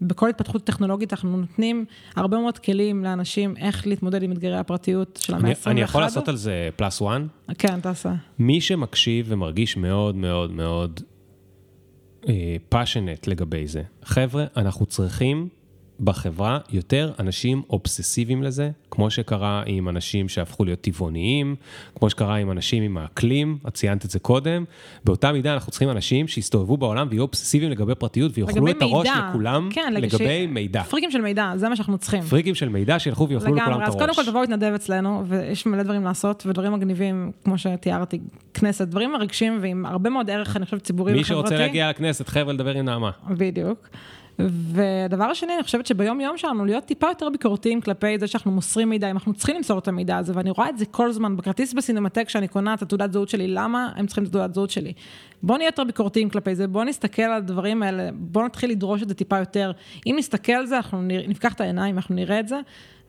בכל התפתחות טכנולוגית אנחנו נותנים הרבה מאוד כלים לאנשים איך להתמודד עם אתגרי הפרטיות של המאה ה-21. אני יכול לעשות על זה פלאס וואן? כן, תעשה. מי שמקשיב ומרגיש מאוד מאוד מאוד פאשונט אה, לגבי זה, חבר'ה, אנחנו צריכים בחברה יותר אנשים אובססיביים לזה, כמו שקרה עם אנשים שהפכו להיות טבעוניים, כמו שקרה עם אנשים עם האקלים, את ציינת את זה קודם, באותה מידה אנחנו צריכים אנשים שיסתובבו בעולם ויהיו אובססיביים לגבי פרטיות ויאכלו את הראש לכולם כן, לגבי ש... מידע. פריקים של מידע, זה מה שאנחנו צריכים. פריקים של מידע שילכו ויאכלו לכולם את הראש. אז קודם כל תבואו להתנדב אצלנו, ויש מלא דברים לעשות, ודברים מגניבים, כמו שתיארתי, כנסת, דברים מרגשים ועם הרבה מאוד ערך, אני חושבת, ציבורי וחברתי. מי שרוצה להגיע לכנסת, חבר'ה, לדבר עם נעמה. בדיוק. והדבר השני, אני חושבת שביום יום שלנו, להיות טיפה יותר ביקורתיים כלפי זה שאנחנו מוסרים מידע, אם אנחנו צריכים למסור את המידע הזה, ואני רואה את זה כל הזמן בכרטיס בסינמטק, כשאני קונה את התעודת זהות שלי, למה הם צריכים את התעודת זהות שלי? בואו נהיה יותר ביקורתיים כלפי זה, בואו נסתכל על הדברים האלה, בואו נתחיל לדרוש את זה טיפה יותר. אם נסתכל על זה, אנחנו נפקח את העיניים, אנחנו נראה את זה,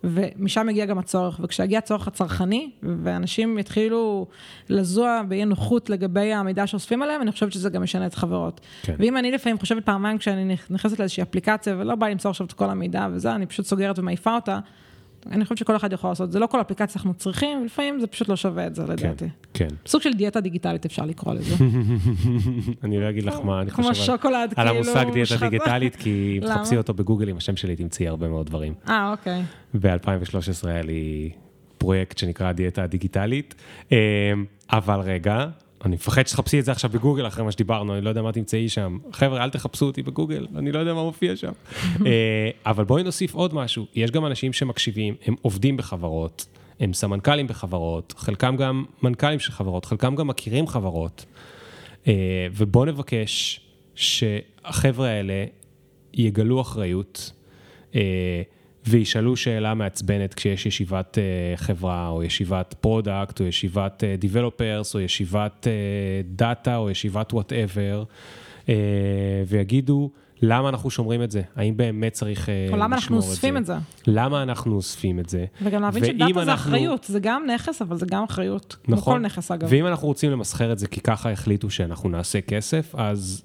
ומשם מגיע גם הצורך, וכשיגיע הצורך הצרכני, ואנשים יתחילו לזוע באי נוחות לגבי המידע שאוספים עליהם, אני חושבת שזה גם משנה את חברות. כן. ואם אני לפעמים חושבת פעמיים כשאני נכנסת לאיזושהי אפליקציה, ולא בא למסור עכשיו את כל המידע וזה, אני פשוט סוגרת ומעיפה אותה, אני חושבת שכל אחד יכול לעשות, זה לא כל אפליקציה אנחנו צריכים, ולפעמים זה פשוט לא שווה את זה כן, לדעתי. כן. סוג של דיאטה דיגיטלית אפשר לקרוא לזה. אני לא אגיד לך מה אני חושב כמו שוקולד, כאילו. על המושג דיאטה דיגיטלית, כי אם תחפשי אותו בגוגל עם השם שלי תמצאי הרבה מאוד דברים. אה, אוקיי. ב-2013 היה לי פרויקט שנקרא דיאטה דיגיטלית, אמ, אבל רגע, אני מפחד שתחפשי את זה עכשיו בגוגל אחרי מה שדיברנו, אני לא יודע מה תמצאי שם. חבר'ה, אל תחפשו אותי בגוגל, אני לא יודע מה מופיע שם. אה, אבל בואי נוסיף עוד משהו, יש גם אנשים שמקשיבים, הם עובדים בחברות, הם סמנכ"לים בחברות, חלקם גם מנכ"לים של חברות, חלקם גם מכירים חברות, אה, ובואו נבקש שהחבר'ה האלה יגלו אחריות. אה, וישאלו שאלה מעצבנת כשיש ישיבת uh, חברה, או ישיבת product, או ישיבת developers, uh, או ישיבת דאטה, או ישיבת whatever, uh, ויגידו, למה אנחנו שומרים את זה? האם באמת צריך לשמור את זה? או למה אנחנו אוספים את זה? למה אנחנו אוספים את זה? וגם להבין שדאטה אנחנו... זה אחריות, זה גם נכס, אבל זה גם אחריות. נכון. כמו נכס, אגב. ואם אנחנו רוצים למסחר את זה כי ככה החליטו שאנחנו נעשה כסף, אז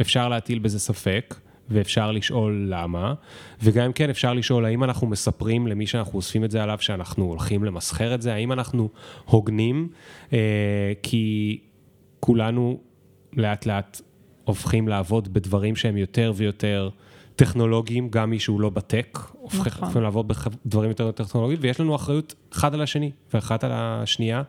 אפשר להטיל בזה ספק. ואפשר לשאול למה, וגם אם כן אפשר לשאול האם אנחנו מספרים למי שאנחנו אוספים את זה עליו שאנחנו הולכים למסחר את זה, האם אנחנו הוגנים, אה, כי כולנו לאט לאט הופכים לעבוד בדברים שהם יותר ויותר טכנולוגיים, גם מי שהוא לא בטק, הופכים נכון. לעבוד בדברים יותר טכנולוגיים, ויש לנו אחריות אחד על השני ואחת על השנייה.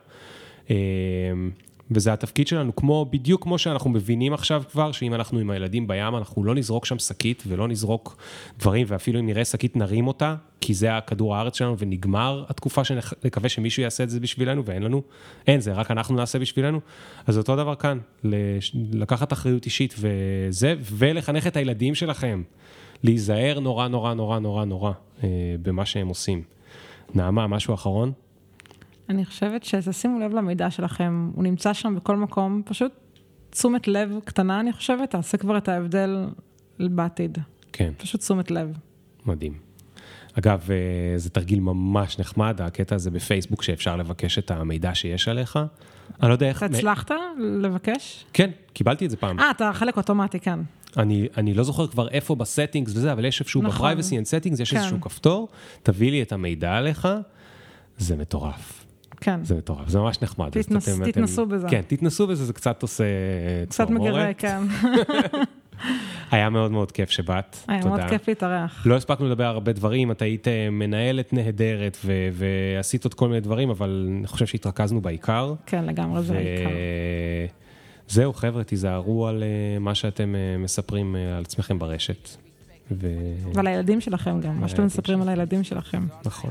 וזה התפקיד שלנו, כמו, בדיוק כמו שאנחנו מבינים עכשיו כבר, שאם אנחנו עם הילדים בים, אנחנו לא נזרוק שם שקית ולא נזרוק דברים, ואפילו אם נראה שקית נרים אותה, כי זה הכדור הארץ שלנו ונגמר התקופה שנקווה שמישהו יעשה את זה בשבילנו, ואין לנו, אין, זה רק אנחנו נעשה בשבילנו. אז אותו דבר כאן, לקחת אחריות אישית וזה, ולחנך את הילדים שלכם, להיזהר נורא נורא נורא נורא נורא אה, במה שהם עושים. נעמה, משהו אחרון? אני חושבת שתשימו לב למידע שלכם, הוא נמצא שם בכל מקום, פשוט תשומת לב קטנה, אני חושבת, תעשה כבר את ההבדל בעתיד. כן. פשוט תשומת לב. מדהים. אגב, אה, זה תרגיל ממש נחמד, הקטע הזה בפייסבוק שאפשר לבקש את המידע שיש עליך. אני לא יודע איך... אתה הצלחת לבקש? כן, קיבלתי את זה פעם. אה, אתה חלק אוטומטי, כן. אני, אני לא זוכר כבר איפה ב settings וזה, אבל יש איפשהו נכון. ב-Privacy and Settings, יש כן. איזשהו כפתור, תביא לי את המידע עליך, זה מטורף. כן. זה מטורף, זה ממש נחמד. תתנס- אתם- תתנסו אתם- בזה. כן, תתנסו בזה, זה קצת עושה קצת צמרמורת. מגרה, כן. היה מאוד מאוד כיף שבאת, היה תודה. מאוד כיף להתארח. לא הספקנו לדבר הרבה דברים, את היית אה, מנהלת נהדרת ו- ועשית עוד כל מיני דברים, אבל אני חושב שהתרכזנו בעיקר. כן, לגמרי, זה העיקר. זהו, חבר'ה, תיזהרו על אה, מה שאתם אה, מספרים על עצמכם ברשת. ו... ועל הילדים שלכם גם, מה שאתם מספרים על הילדים שלכם. נכון.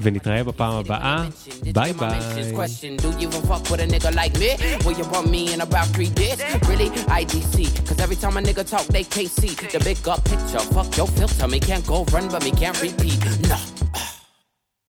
ונתראה בפעם הבאה, ביי ביי.